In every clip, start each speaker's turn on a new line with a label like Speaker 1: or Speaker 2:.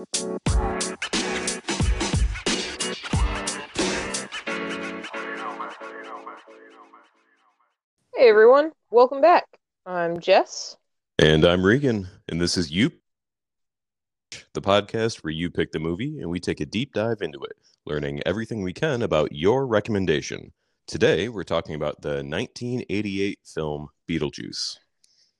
Speaker 1: Hey everyone, welcome back. I'm Jess.
Speaker 2: And I'm Regan, and this is You, the podcast where you pick the movie and we take a deep dive into it, learning everything we can about your recommendation. Today, we're talking about the 1988 film Beetlejuice.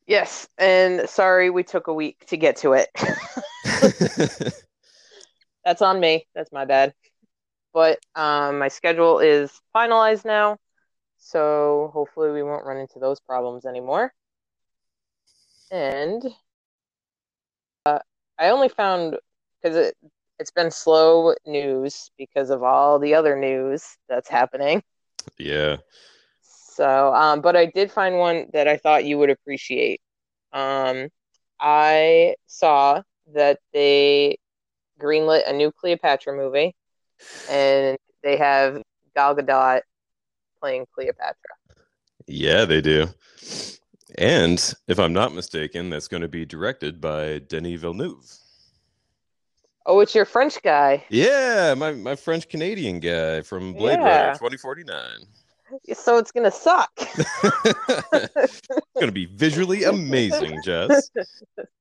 Speaker 1: Yes, and sorry we took a week to get to it. That's on me. That's my bad. But um, my schedule is finalized now, so hopefully we won't run into those problems anymore. And uh, I only found because it it's been slow news because of all the other news that's happening.
Speaker 2: yeah.
Speaker 1: So, um, but I did find one that I thought you would appreciate. Um, I saw that they greenlit a new Cleopatra movie, and they have Gal Gadot playing Cleopatra.
Speaker 2: Yeah, they do. And if I'm not mistaken, that's going to be directed by Denis Villeneuve.
Speaker 1: Oh, it's your French guy.
Speaker 2: Yeah, my, my French Canadian guy from Blade
Speaker 1: Yeah.
Speaker 2: Runner 2049.
Speaker 1: So it's gonna suck.
Speaker 2: it's going to be visually amazing, Jess.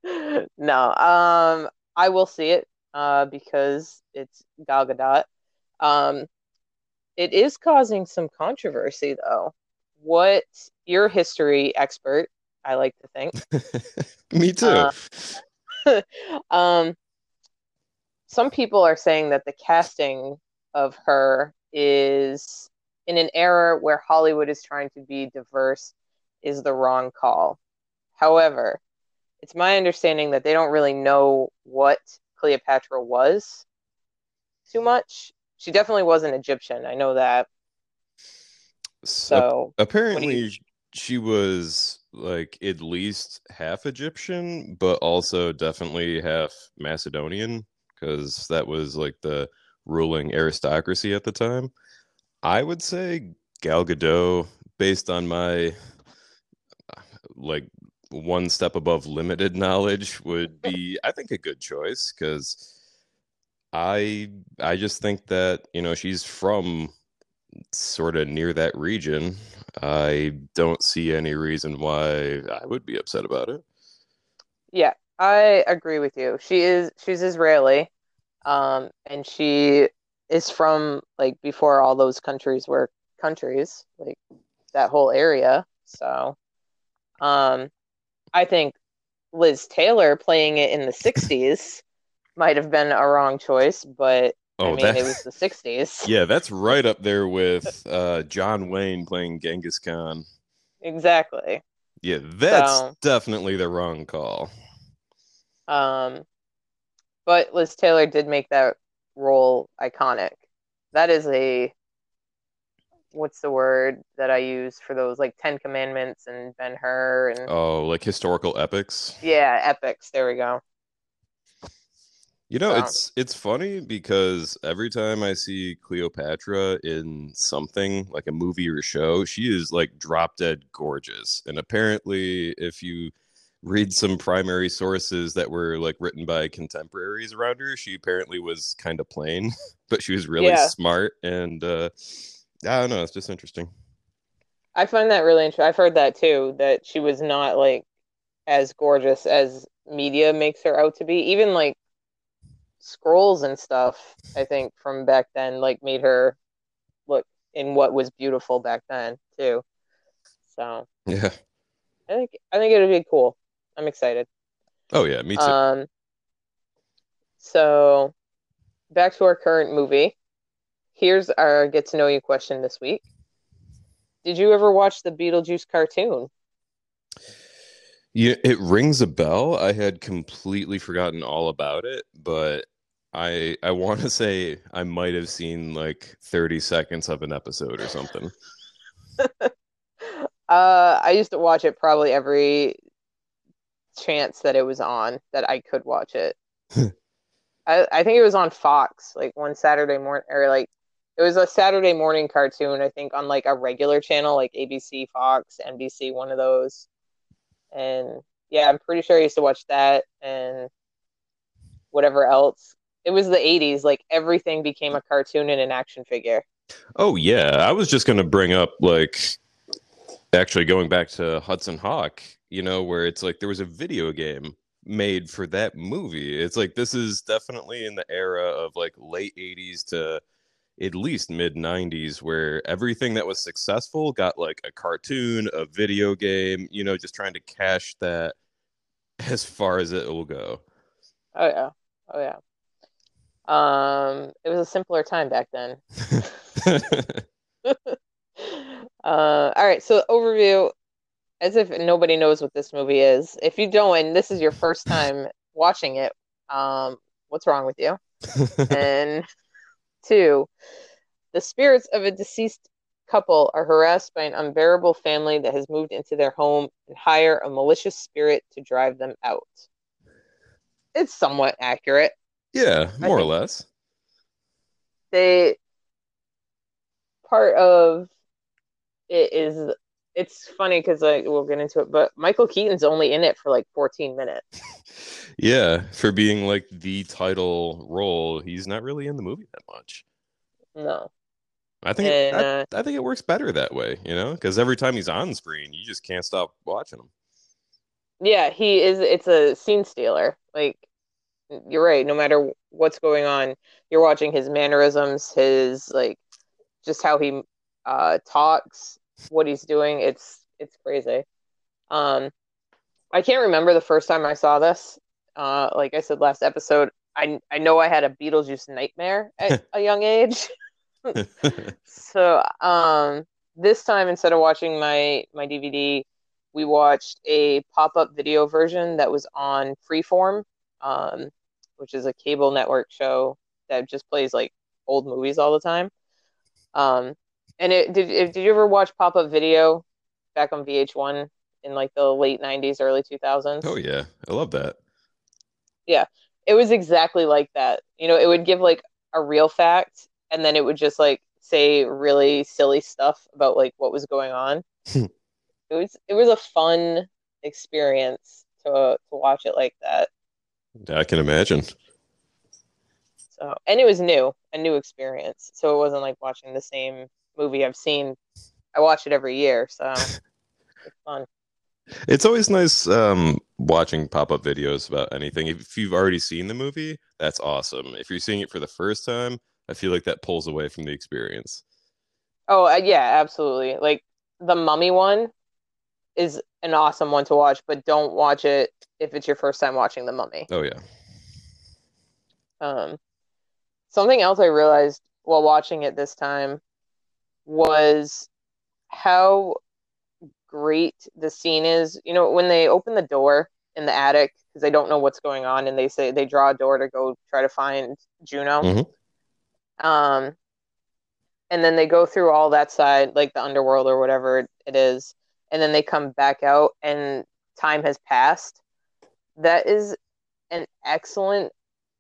Speaker 1: no, um, I will see it uh, because it's Gal Gadot. Um, it is causing some controversy, though. What you're history expert, I like to think.
Speaker 2: Me too.
Speaker 1: Uh, um, some people are saying that the casting of her is in an era where Hollywood is trying to be diverse is the wrong call. However, it's my understanding that they don't really know what Cleopatra was too much. She definitely wasn't Egyptian. I know that. So,
Speaker 2: apparently she was like at least half Egyptian, but also definitely half Macedonian because that was like the ruling aristocracy at the time. I would say Gal Gadot, based on my like one step above limited knowledge, would be I think a good choice because I I just think that you know she's from sort of near that region. I don't see any reason why I would be upset about it.
Speaker 1: yeah, I agree with you. She is she's Israeli. Um, and she is from like before all those countries were countries, like that whole area. So, um, I think Liz Taylor playing it in the 60s might have been a wrong choice, but I
Speaker 2: Oh,
Speaker 1: mean,
Speaker 2: that
Speaker 1: it was the 60s.
Speaker 2: yeah, that's right up there with uh, John Wayne playing Genghis Khan.
Speaker 1: Exactly.
Speaker 2: Yeah, that's
Speaker 1: So-
Speaker 2: definitely the wrong call.
Speaker 1: Um, but Liz Taylor did make that role iconic. That is a what's the word that I use for those like Ten Commandments and Ben Hur and
Speaker 2: Oh, like historical epics.
Speaker 1: yeah, epics. There we go.
Speaker 2: You know,
Speaker 1: So-
Speaker 2: it's it's funny because every time I see Cleopatra in something like a movie or show, she is like drop dead gorgeous. And apparently, if you read some primary sources that were like written by contemporaries around her, she apparently was kind of plain, but she was really
Speaker 1: Yeah.
Speaker 2: smart and uh I don't know, it's just interesting.
Speaker 1: I find that really interesting. I've heard that too, that she was not like as gorgeous as media makes her out to be. Even like scrolls and stuff, I think from back then, like made her look in what was beautiful back then too. So
Speaker 2: Yeah.
Speaker 1: I think I think it'd be cool. I'm excited.
Speaker 2: Oh yeah, me too.
Speaker 1: Um, so back to our current movie. Here's our get to know you question this week. Did you ever watch the Beetlejuice cartoon?
Speaker 2: Yeah, it rings a bell. I had completely forgotten all about it, but I I want to say I might have seen like 30 seconds of an episode or something.
Speaker 1: Uh, I used to watch it probably every chance that it was on that I could watch it. Hmm. I I think it was on Fox like one Saturday morning or like it was a Saturday morning cartoon I think on like a regular channel like ABC, Fox, NBC, one of those. And yeah, I'm pretty sure I used to watch that and whatever else. It was the 80s, like everything became a cartoon and an action figure.
Speaker 2: Oh yeah, I was just gonna bring up like actually going back to Hudson Hawk, you know, where it's like there was a video game made for that movie. It's like this is definitely in the era of like late 80s to at least mid 90s where everything that was successful got like a cartoon, a video game, you know, just trying to cash that as far as it will go.
Speaker 1: Oh yeah. Oh yeah. Um it was a simpler time back then. uh all right, so overview as if nobody knows what this movie is. If you don't and this is your first time watching it, um what's wrong with you? and two, the spirits of a deceased couple are harassed by an unbearable family that has moved into their home and hire a malicious spirit to drive them out. It's somewhat accurate.
Speaker 2: Yeah, more or less.
Speaker 1: They part of it is it's funny because like we'll get into it, but Michael Keaton's only in it for like 14 minutes.
Speaker 2: yeah, for being like the title role, he's not really in the movie that much.
Speaker 1: No.
Speaker 2: I think and, it, I, uh, I, think it works better that way, you know, because every time he's on screen, you just can't stop watching him.
Speaker 1: Yeah, he is. It's a scene stealer. Like you're right. No matter what's going on, you're watching his mannerisms, his like, just how he uh, talks, what he's doing. It's it's crazy. Um, I can't remember the first time I saw this. Uh, like I said last episode, I I know I had a Beetlejuice nightmare at a young age. so um, this time instead of watching my my DVD, we watched a pop up video version that was on Freeform, um, which is a cable network show that just plays like old movies all the time. Um, and it did. Did you ever watch pop up video back on VH1 in like the late '90s, early 2000s?
Speaker 2: Oh yeah, I love that.
Speaker 1: Yeah, it was exactly like that. You know, it would give like a real fact and then it would just like say really silly stuff about like what was going on. Hmm. it was it was a fun experience to to watch it like that.
Speaker 2: I can imagine.
Speaker 1: So, and it was new, a new experience. So it wasn't like watching the same movie I've seen. I watch it every year, so it's fun.
Speaker 2: It's always nice um, watching pop up videos about anything. If you've already seen the movie, that's awesome. If you're seeing it for the first time, I feel like that pulls away from the experience.
Speaker 1: Oh uh, yeah, absolutely. Like the Mummy one is an awesome one to watch, but don't watch it if it's your first time watching the Mummy.
Speaker 2: Oh yeah.
Speaker 1: Um, something else I realized while watching it this time was how great the scene is. You know, when they open the door in the attic because they don't know what's going on, and they say they draw a door to go try to find Juno. Mm-hmm. Um, and then they go through all that side, like the underworld or whatever it is, and then they come back out, and time has passed. That is an excellent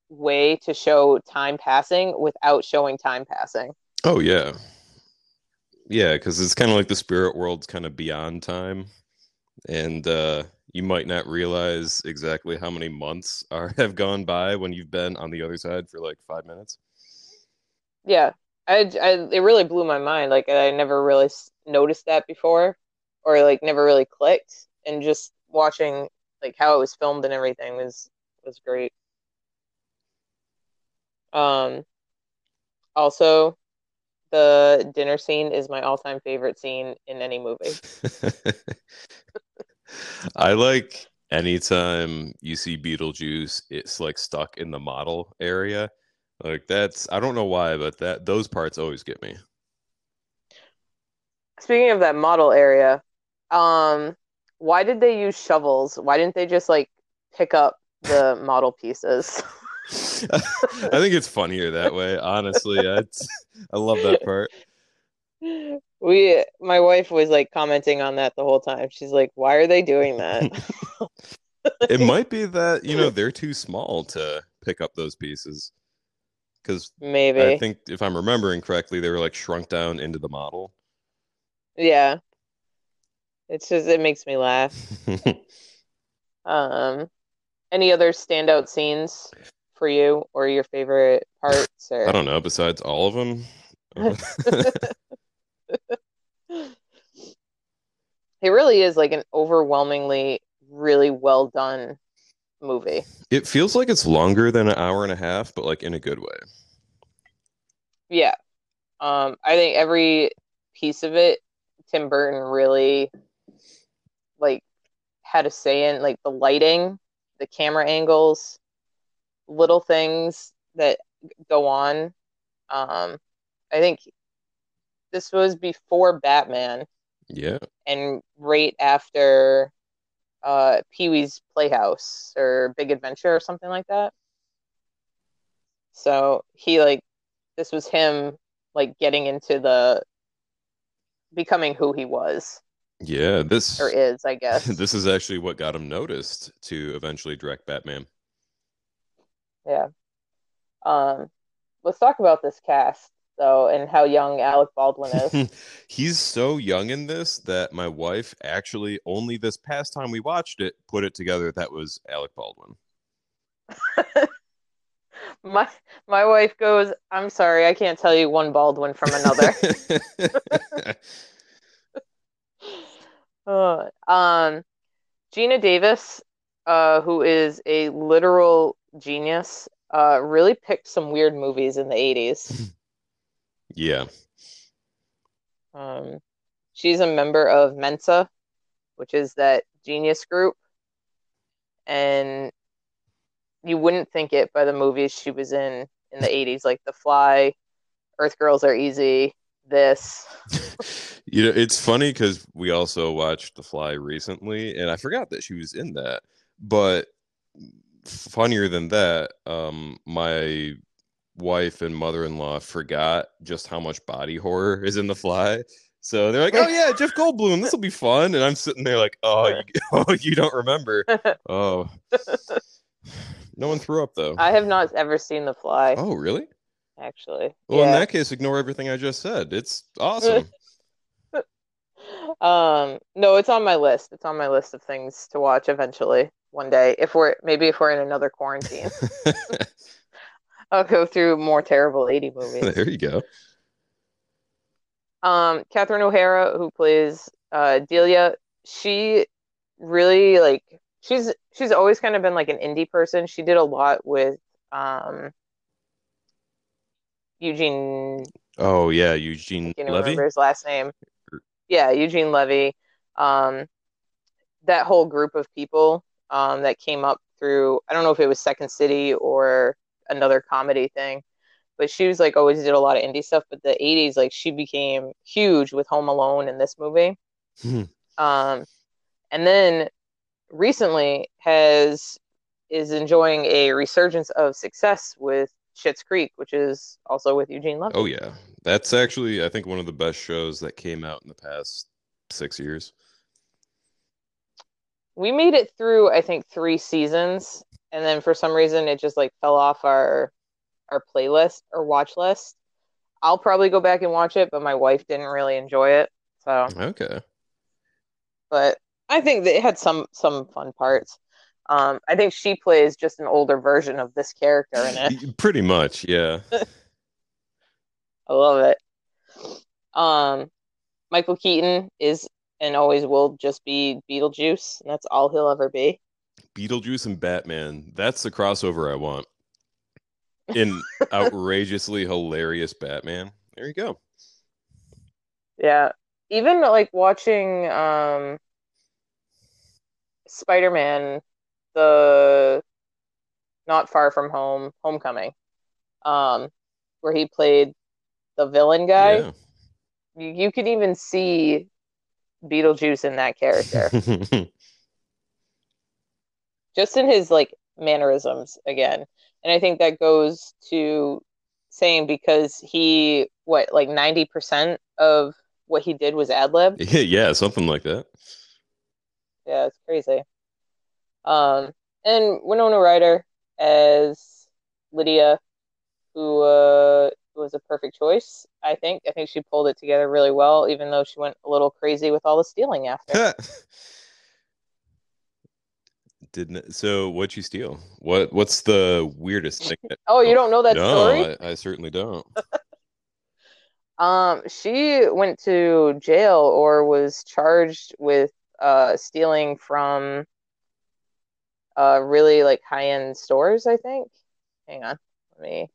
Speaker 1: way to show time passing without showing time passing.
Speaker 2: Oh yeah, yeah, because it's kind of like the spirit world's kind of beyond time, and uh, you might not realize exactly how many months are have gone by when you've been on the other side for like five minutes.
Speaker 1: Yeah I, I it really blew my mind like i never really noticed that before or like never really clicked and just watching like how it was filmed and everything was was great. Um also the dinner scene is my all-time favorite scene in any movie
Speaker 2: i like anytime you see beetlejuice it's like stuck in the model area like that's I don't know why, but that those parts always get me.
Speaker 1: Speaking of that model area, um, why did they use shovels? Why didn't they just like pick up the model pieces?
Speaker 2: I think it's funnier that way. Honestly, I, I love that part.
Speaker 1: We, my wife was like commenting on that the whole time. She's like, "Why are they doing that?"
Speaker 2: it might be that you know they're too small to pick up those pieces because
Speaker 1: maybe
Speaker 2: I think if I'm remembering correctly, they were like shrunk down into the model.
Speaker 1: Yeah, it's just it makes me laugh. um, any other standout scenes for you or your favorite parts or
Speaker 2: I don't know. Besides all of them,
Speaker 1: it really is like an overwhelmingly really well done movie.
Speaker 2: it feels like it's longer than an hour and a half, but like in a good way.
Speaker 1: Yeah. Um, I think every piece of it, Tim Burton really like had a say in like the lighting, the camera angles, little things that go on. Um, I think this was before Batman
Speaker 2: Yeah.
Speaker 1: and right after uh Pee Wee's Playhouse or Big Adventure or something like that. So he like this was him like getting into the becoming who he was
Speaker 2: Yeah. This
Speaker 1: or is, I guess.
Speaker 2: this is actually what got him noticed to eventually direct Batman.
Speaker 1: Yeah. Um let's talk about this cast though and how young Alec Baldwin is.
Speaker 2: He's so young in this that my wife actually only this past time we watched it put it together that was Alec Baldwin.
Speaker 1: my my wife goes, "I'm sorry, I can't tell you one Baldwin from another." Uh, um, Geena Davis, uh, who is a literal genius, uh, really picked some weird movies in the 80s.
Speaker 2: yeah.
Speaker 1: Um, she's a member of Mensa, which is that genius group. And you wouldn't think it by the movies she was in in the 80s, like The Fly, Earth Girls Are Easy, this.
Speaker 2: You know, it's funny because we also watched The Fly recently, and I forgot that she was in that. But funnier than that, um, my wife and mother-in-law forgot just how much body horror is in The Fly. So they're like, "Oh yeah, Jeff Goldblum, this will be fun," and I'm sitting there like, "Oh, you, oh, you don't remember? Oh, no one threw up though.
Speaker 1: I have not ever seen The Fly,
Speaker 2: Oh, really?
Speaker 1: actually.
Speaker 2: Well, in that case, ignore everything I just said. It's awesome.
Speaker 1: Um, no, it's on my list. It's on my list of things to watch eventually one day. If we're maybe if we're in another quarantine, I'll go through more terrible 80 movies.
Speaker 2: there you go.
Speaker 1: Um, Catherine O'Hara, who plays uh Delia, she really like she's she's always kind of been like an indie person. She did a lot with um Eugene
Speaker 2: Oh yeah, Eugene
Speaker 1: can't
Speaker 2: Levy.
Speaker 1: remember his last name. Yeah, Eugene Levy. Um, that whole group of people um, that came up through, I don't know if it was Second City or another comedy thing, but she was like always did a lot of indie stuff. But the 80s, like she became huge with Home Alone in this movie.
Speaker 2: Hmm.
Speaker 1: Um, and then recently has is enjoying a resurgence of success with Schitt's Creek, which is also with Eugene Levy.
Speaker 2: Oh yeah, that's actually I think one of the best shows that came out in the past six years.
Speaker 1: We made it through I think three seasons, and then for some reason it just like fell off our our playlist or watch list. I'll probably go back and watch it, but my wife didn't really enjoy it. So,
Speaker 2: Okay.
Speaker 1: but I think that it had some some fun parts. Um, I think she plays just an older version of this character in it.
Speaker 2: Pretty much, yeah.
Speaker 1: I love it. Um, Michael Keaton is and always will just be Beetlejuice, and that's all he'll ever be.
Speaker 2: Beetlejuice and Batman. That's the crossover I want. In outrageously hilarious Batman. There you go.
Speaker 1: Yeah. Even like watching um Spider-Man the Not Far From Home Homecoming um where he played the villain guy.
Speaker 2: Yeah.
Speaker 1: You, you could even see Beetlejuice in that character. just in his like mannerisms again. And I think that goes to saying because he what like 90% of what he did was ad lib.
Speaker 2: yeah, something like that.
Speaker 1: Yeah, it's crazy. Um and Winona Ryder as Lydia who uh was a perfect choice, I think. I think she pulled it together really well even though she went a little crazy with all the stealing after.
Speaker 2: Didn't so what'd you steal? What what's the weirdest thing that,
Speaker 1: Oh, you don't know that
Speaker 2: no,
Speaker 1: story?
Speaker 2: I, I certainly don't.
Speaker 1: Um, she went to jail or was charged with uh stealing from uh really like high-end stores, I think. Hang on. Let me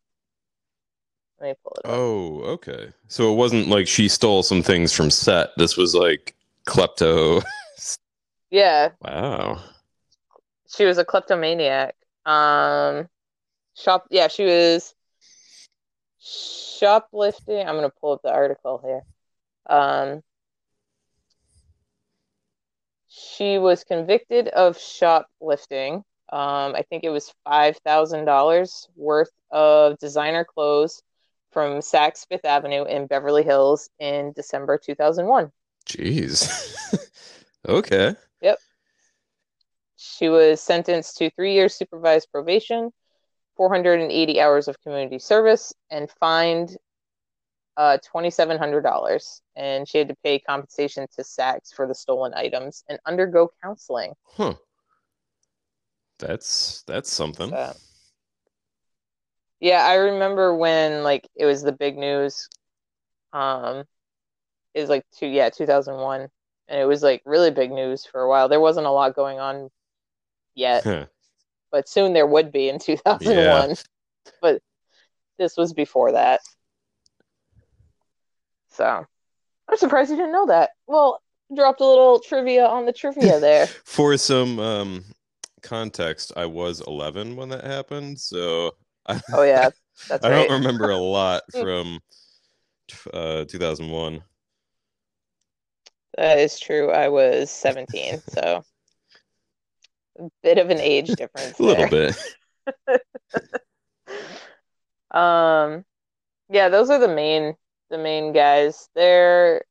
Speaker 1: let me pull it up.
Speaker 2: Oh, okay. So it wasn't like she stole some things from set. This was like klepto.
Speaker 1: Yeah,
Speaker 2: Wow.
Speaker 1: she was a kleptomaniac. Um shop yeah, she was shoplifting. I'm gonna pull up the article here. Um she was convicted of shoplifting. Um, I think it was five thousand dollars worth of designer clothes from Saks Fifth Avenue in Beverly Hills in December 2001.
Speaker 2: Jeez. okay. Yep.
Speaker 1: She was sentenced to three years supervised probation, 480 hours of community service, and fined uh, $2,700. And she had to pay compensation to Saks for the stolen items and undergo counseling.
Speaker 2: Huh. That's that's something.
Speaker 1: So, yeah, I remember when like it was the big news. Um, it was like two, yeah, 2001, and it was like really big news for a while. There wasn't a lot going on yet,
Speaker 2: Huh.
Speaker 1: but soon there would be in 2001. But this was before that. So I'm surprised you didn't know that. Well, dropped a little trivia on the trivia there.
Speaker 2: For some um context, I was 11 when that happened, so
Speaker 1: Oh yeah, that's
Speaker 2: I
Speaker 1: right.
Speaker 2: don't remember a lot from uh 2001.
Speaker 1: That is true. I was 17, so a bit of an age difference
Speaker 2: A little bit.
Speaker 1: Um, yeah, those are the main the main guys. They're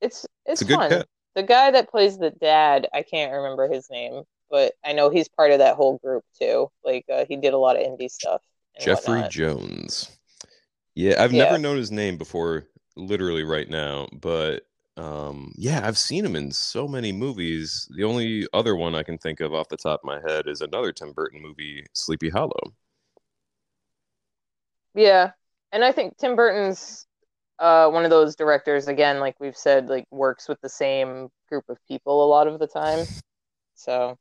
Speaker 1: it's
Speaker 2: It's
Speaker 1: it's fun.
Speaker 2: cut.
Speaker 1: The guy that plays the dad, I can't remember his name, but I know he's part of that whole group too. Like uh, he did a lot of indie stuff
Speaker 2: Jeffrey
Speaker 1: whatnot.
Speaker 2: Jones. Yeah, I've
Speaker 1: Yeah.
Speaker 2: never known his name before, literally right now, but um, yeah, I've seen him in so many movies. The only other one I can think of off the top of my head is another Tim Burton movie, Sleepy Hollow.
Speaker 1: Yeah, and I think Tim Burton's uh, one of those directors again, like we've said, like works with the same group of people a lot of the time. So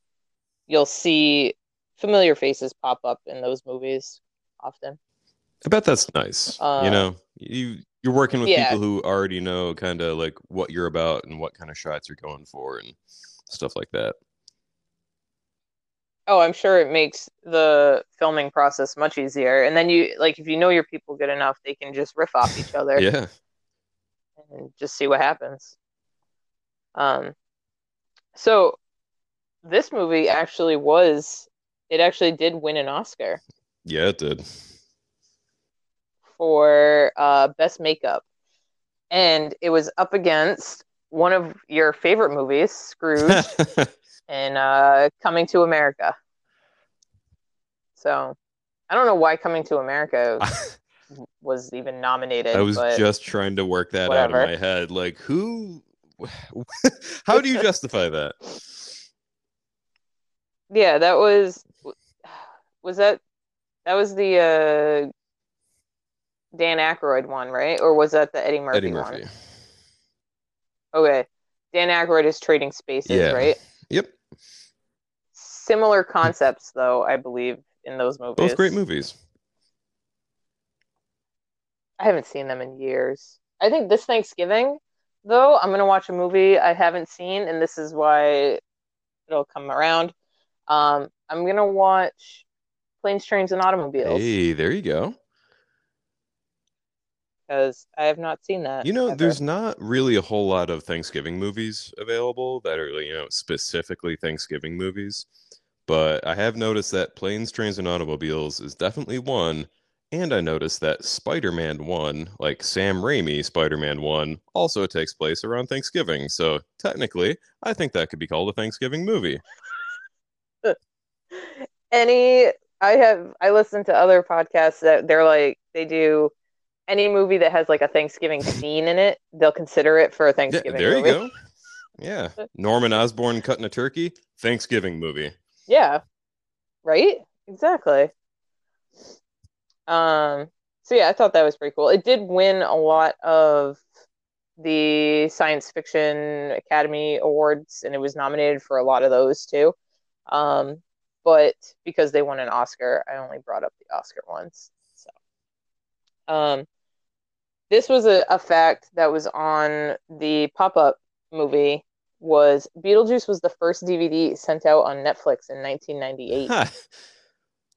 Speaker 1: you'll see familiar faces pop up in those movies often.
Speaker 2: I bet that's nice. you
Speaker 1: Uh,
Speaker 2: know, you you're working with
Speaker 1: yeah.
Speaker 2: people who already know kind of like what you're about and what kind of shots you're going for and stuff like that.
Speaker 1: Oh, I'm sure it makes the filming process much easier. And then you like if you know your people good enough, they can just riff off each other
Speaker 2: Yeah.
Speaker 1: and just see what happens. Um, so this movie actually was it actually did win an Oscar
Speaker 2: Yeah, it did.
Speaker 1: for uh, best makeup, and it was up against one of your favorite movies, Scrooge, and uh, Coming to America. So I don't know why Coming to America was even nominated.
Speaker 2: I was just trying to work that out
Speaker 1: whatever.
Speaker 2: in my head. Like, who? How do you justify that?
Speaker 1: Yeah, that was was that that was the uh, Dan Aykroyd one, right? Or was that the Eddie Murphy,
Speaker 2: Eddie Murphy.
Speaker 1: one? Okay, Dan Aykroyd is Trading Spaces,
Speaker 2: Yeah.
Speaker 1: right?
Speaker 2: Yep.
Speaker 1: Similar concepts, though, I believe, in those movies.
Speaker 2: Both great movies.
Speaker 1: I haven't seen them in years. I think this Thanksgiving, though, I'm gonna watch a movie I haven't seen, and this is why it'll come around. Um, I'm gonna watch Planes, Trains, and Automobiles
Speaker 2: Hey, there you go.
Speaker 1: because I have not seen that.
Speaker 2: You know,
Speaker 1: ever.
Speaker 2: there's not really a whole lot of Thanksgiving movies available that are, you know, specifically Thanksgiving movies. But I have noticed that Planes, Trains, and Automobiles is definitely one. And I noticed that Spider-Man 1, like Sam Raimi Spider-Man 1, also takes place around Thanksgiving. So technically, I think that could be called a Thanksgiving movie.
Speaker 1: Any I have I listen to other podcasts that they're like they do any movie that has like a Thanksgiving scene in it, they'll consider it for a
Speaker 2: Yeah,
Speaker 1: Thanksgiving
Speaker 2: there you go. Yeah. Norman Osborn cutting a turkey, Thanksgiving movie.
Speaker 1: Yeah. Right? Exactly. Um so yeah, I thought that was pretty cool. It did win a lot of the Science Fiction Academy Awards and it was nominated for a lot of those too. Um but because they won an Oscar, I only brought up the Oscar ones. So um this was a, a fact that was on the pop-up movie was Beetlejuice was the first DVD sent out on Netflix in 1998.
Speaker 2: Huh.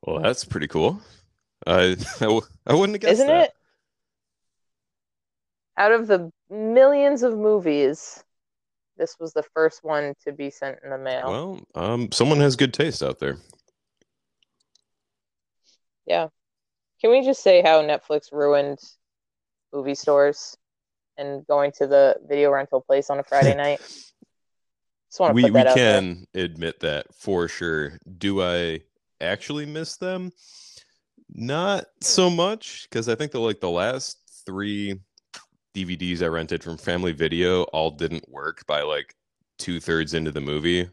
Speaker 2: Well, that's pretty cool. I I, w- I wouldn't have guessed
Speaker 1: Isn't
Speaker 2: that.
Speaker 1: it? Out of the millions of movies, this was the first one to be sent in the mail.
Speaker 2: Well, um, someone has good taste out there.
Speaker 1: yeah. Can we just say how Netflix ruined movie stores and going to the video rental place on a Friday night? Just want to
Speaker 2: we we
Speaker 1: that out there.
Speaker 2: can admit that for sure. Do I actually miss them? Not so much because I think the like the last three DVDs I rented from Family Video all didn't work by like two thirds into the movie.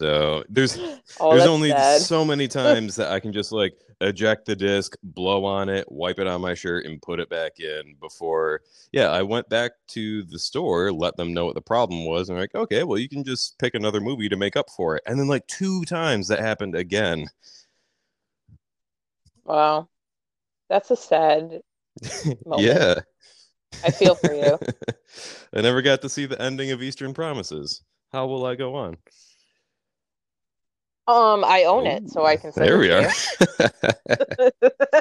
Speaker 2: so there's
Speaker 1: Oh,
Speaker 2: there's only
Speaker 1: sad.
Speaker 2: so many times that I can just like eject the disc, blow on it, wipe it on my shirt, and put it back in before. Yeah, I went back to the store, let them know what the problem was, and like, okay, well, you can just pick another movie to make up for it. And then like two times that happened again.
Speaker 1: Wow. That's a sad.
Speaker 2: yeah.
Speaker 1: I feel for you.
Speaker 2: I never got to see the ending of Eastern Promises. How will I go on?
Speaker 1: Um, I own it, so I can
Speaker 2: There we are.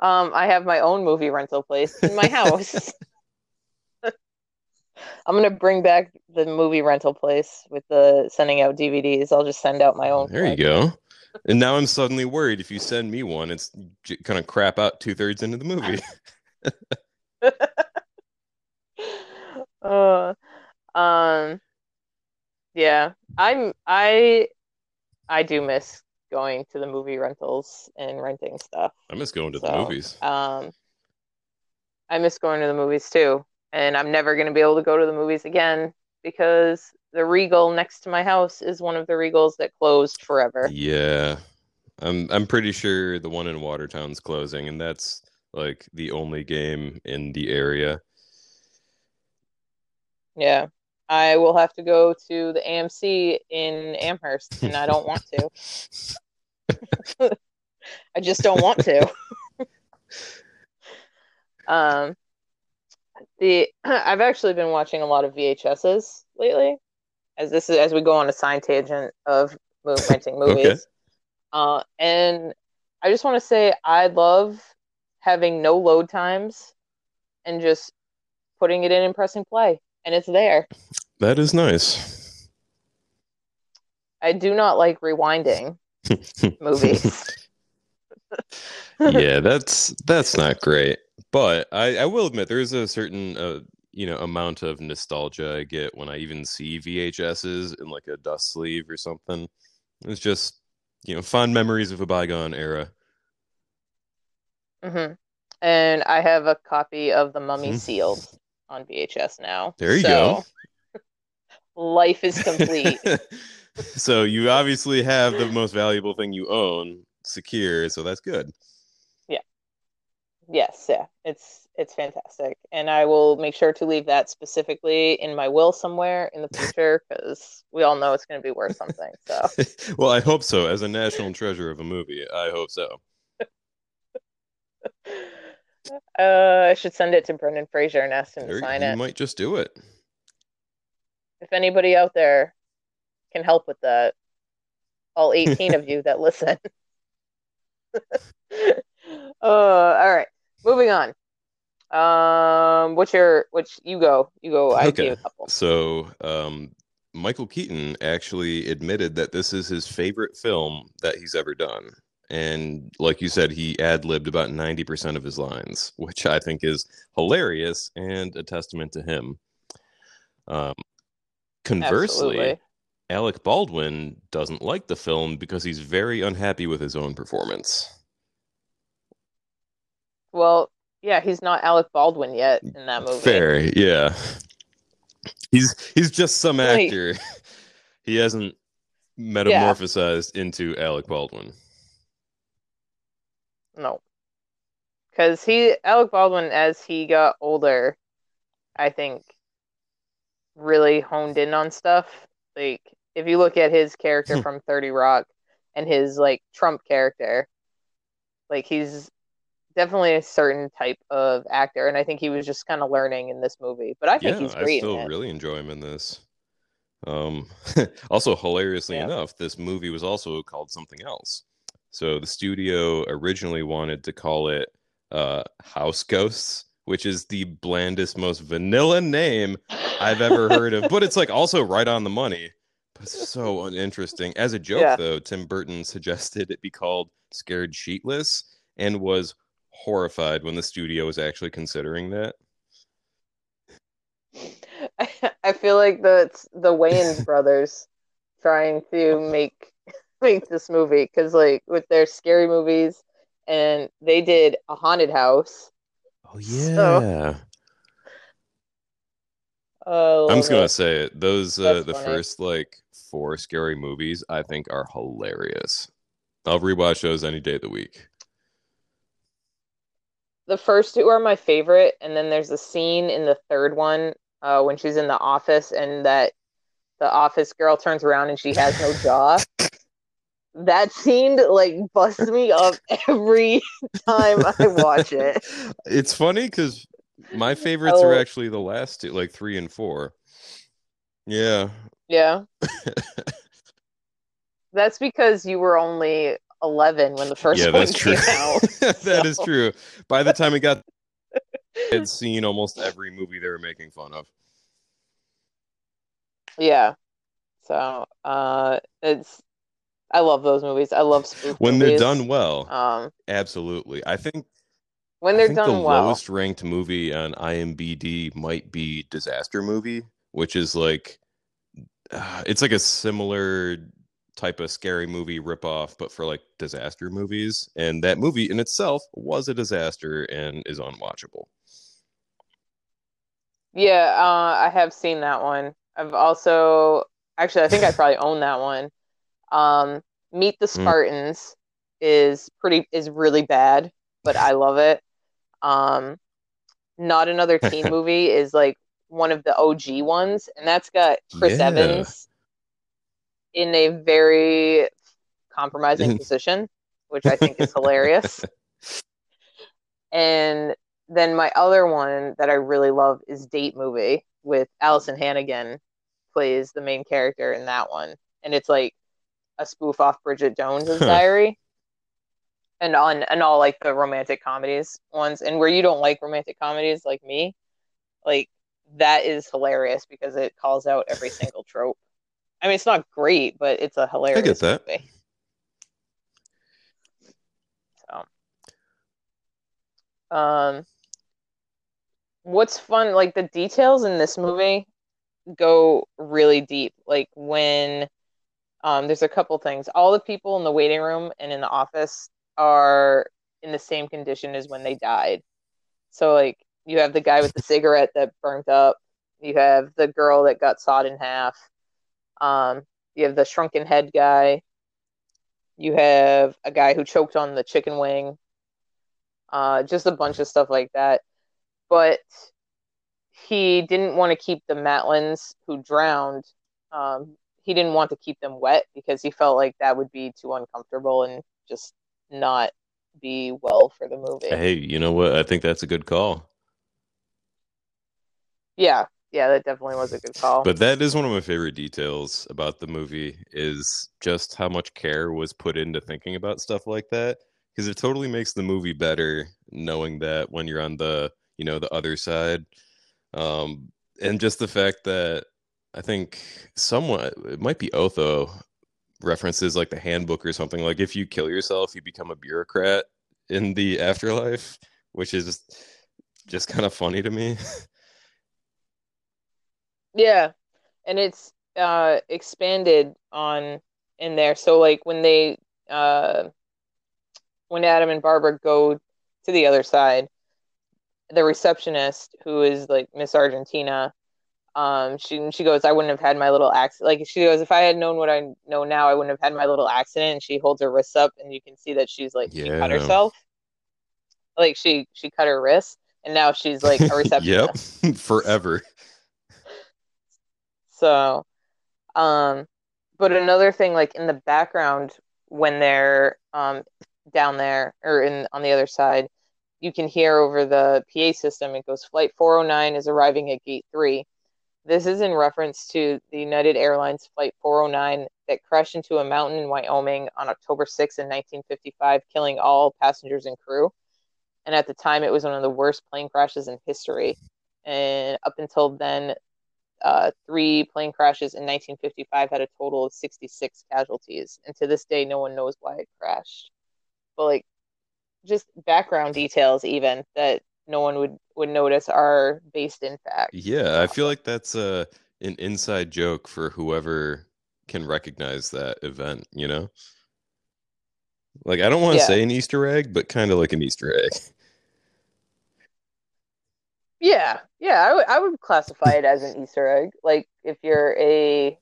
Speaker 1: Um, I have my own movie rental place in my house. I'm gonna bring back the movie rental place with the sending out DVDs. I'll just send out my own.
Speaker 2: There you go. And now I'm suddenly worried if you send me one, it's kind of crap out two thirds into the movie.
Speaker 1: Uh, um, yeah, I'm I I do miss going to the movie rentals and renting stuff.
Speaker 2: I miss going to the movies.
Speaker 1: Um, I miss going to the movies too, and I'm never going to be able to go to the movies again because the Regal next to my house is one of the Regals that closed forever.
Speaker 2: Yeah. I'm I'm pretty sure the one in Watertown's closing, and that's like the only game in the area.
Speaker 1: Yeah. I will have to go to the AMC in Amherst, and I don't want to. I just don't want to. um, the I've actually been watching a lot of VHSs lately, as this is as we go on a side tangent of renting movies.
Speaker 2: Okay.
Speaker 1: Uh, and I just want to say I love having no load times and just putting it in and pressing play, and it's there.
Speaker 2: That is nice.
Speaker 1: I do not like rewinding movies.
Speaker 2: yeah, that's that's not great. But I, I will admit there is a certain uh, you know amount of nostalgia I get when I even see VHSs in like a dust sleeve or something. It's just you know fond memories of a bygone era.
Speaker 1: hmm And I have a copy of The Mummy
Speaker 2: Hmm.
Speaker 1: sealed on VHS now.
Speaker 2: There you
Speaker 1: So, Life is complete.
Speaker 2: so you obviously have the most valuable thing you own secure, so that's good. Yeah.
Speaker 1: Yes, yeah. It's it's fantastic. And I will make sure to leave that specifically in my will somewhere in the future because we all know it's going to be worth something. So,
Speaker 2: well, I hope so. As a national treasure of a movie, I hope so.
Speaker 1: uh, I should send it to Brendan Fraser and ask him to sign
Speaker 2: you
Speaker 1: it.
Speaker 2: might just do it.
Speaker 1: If anybody out there can help with that, all 18 of you that listen. uh, all right, moving on. Um, what's your which you go? You go. I
Speaker 2: Okay. So, um, Michael Keaton actually admitted that this is his favorite film that he's ever done. And like you said, he ad libbed about 90% of his lines, which I think is hilarious and a testament to him. Um, conversely,
Speaker 1: Absolutely.
Speaker 2: Alec Baldwin doesn't like the film because he's very unhappy with his own performance.
Speaker 1: Well, yeah, he's not Alec Baldwin yet in that movie.
Speaker 2: Fair, yeah. He's he's just some actor. He hasn't metamorphosized yeah. into Alec Baldwin.
Speaker 1: No. Because he, Alec Baldwin, as he got older, I think really honed in on stuff. Like, if you look at his character hmm. from 30 Rock and his, like, Trump character, like, he's definitely a certain type of actor, and I think he was just kind of learning in this movie. But I think yeah, he's great. I still
Speaker 2: really enjoy him in this. Um, also, hilariously yeah. enough, this movie was also called something else. So the studio originally wanted to call it uh, House Ghosts, which is the blandest, most vanilla name I've ever heard of. But it's like also right on the money. But so uninteresting. As a joke, yeah. though, Tim Burton suggested it be called Scared Sheetless and was horrified when the studio was actually considering that.
Speaker 1: I feel like the the Wayans brothers trying to make make this movie because like with their scary movies and they did a haunted house.
Speaker 2: Oh yeah. So,
Speaker 1: oh,
Speaker 2: I'm just gonna say it. Those uh, the funny. first like four scary movies I think are hilarious. I'll rewatch those any day of the week
Speaker 1: the first two are my favorite, and then there's a scene in the third one uh, when she's in the office and that the office girl turns around and she has no jaw. That scene like busts me up every time I watch it.
Speaker 2: It's funny because my favorites oh. are actually the last two, like three and four. Yeah.
Speaker 1: Yeah. That's because you were only 11 when the first yeah, one that's came true. out.
Speaker 2: that so. is true. By the time it got, had seen almost every movie they were making fun of.
Speaker 1: Yeah. So, uh, it's I love those movies. I love
Speaker 2: spoof when movies. they're done well. Um, absolutely. I think
Speaker 1: when they're done
Speaker 2: the
Speaker 1: well,
Speaker 2: lowest ranked movie on IMBD might be Disaster Movie, which is like uh, it's like a similar type of scary movie ripoff, but for like disaster movies. And that movie in itself was a disaster and is unwatchable.
Speaker 1: Yeah, uh, I have seen that one. I've also actually I think I probably own that one. Um, Meet the hmm. Spartans mm. is pretty is really bad, but I love it. Um, Not another teen movie is like one of the OG ones, and that's got Chris yeah. Evans in a very compromising mm-hmm. position, which I think is hilarious. And then my other one that I really love is Date Movie with Alyson Hannigan plays the main character in that one. And it's like a spoof off Bridget Jones's diary. And on and all like the romantic comedies ones. And where you don't like romantic comedies like me, like that is hilarious because it calls out every single trope. I mean, it's not great, but it's a hilarious I get that. movie. So, um, what's fun? Like the details in this movie go really deep. Like when, um, there's a couple things. All the people in the waiting room and in the office are in the same condition as when they died. So, like, you have the guy with the cigarette that burnt up. You have the girl that got sawed in half um, you have the shrunken head guy. You have a guy who choked on the chicken wing. Uh, just a bunch of stuff like that. But he didn't want to keep the Maitlands who drowned. Um, he didn't want to keep them wet because he felt like that would be too uncomfortable and just not be well for the movie.
Speaker 2: Hey, you know what? I think that's a good call.
Speaker 1: Yeah, yeah, that definitely was a good call.
Speaker 2: But that is one of my favorite details about the movie is just how much care was put into thinking about stuff like that because it totally makes the movie better knowing that when you're on the, you know, the other side. Um and just the fact that I think somewhat it might be Otho references like the handbook or something like if you kill yourself you become a bureaucrat in the afterlife, which is just kind of funny to me.
Speaker 1: Yeah, and it's uh expanded on in there. So like when they uh when Adam and Barbara go to the other side, the receptionist who is like Miss Argentina, Um, she she goes, I wouldn't have had my little accident. Like she goes, if I had known what I know now, I wouldn't have had my little accident. And she holds her wrists up, and you can see that she's like she cut herself. Like she she cut her wrist, and now she's like a receptionist.
Speaker 2: yep, forever.
Speaker 1: So, um, but another thing, like in the background when they're um down there or in on the other side, you can hear over the PA system. It goes, "Flight 409 is arriving at Gate 3." This is in reference to the United Airlines Flight 409 that crashed into a mountain in Wyoming on October 6 in 1955, killing all passengers and crew. And at the time, it was one of the worst plane crashes in history. And up until then, uh, three plane crashes in 1955 had a total of 66 casualties. And to this day, no one knows why it crashed. But like, just background details, even that no one would would notice, are based in fact.
Speaker 2: Yeah, I feel like that's uh, an inside joke for whoever can recognize that event, you know? Like, I don't want to
Speaker 1: Yeah.
Speaker 2: say an Easter egg, but kind of like an Easter egg.
Speaker 1: Yeah, yeah, I would classify it as an Easter egg. Like if you're a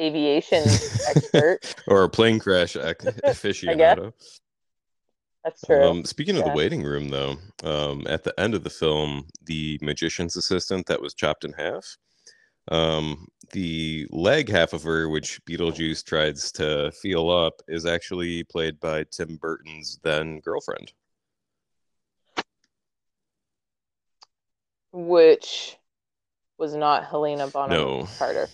Speaker 1: aviation expert,
Speaker 2: Or a plane crash ac- aficionado.
Speaker 1: that's true.
Speaker 2: Um, speaking of the waiting room, though, um, at the end of the film, the magician's assistant that was chopped in half, um, the leg half of her, which Beetlejuice tries to feel up, is actually played by Tim Burton's then girlfriend.
Speaker 1: Which was not Helena Bonham
Speaker 2: No.
Speaker 1: Carter.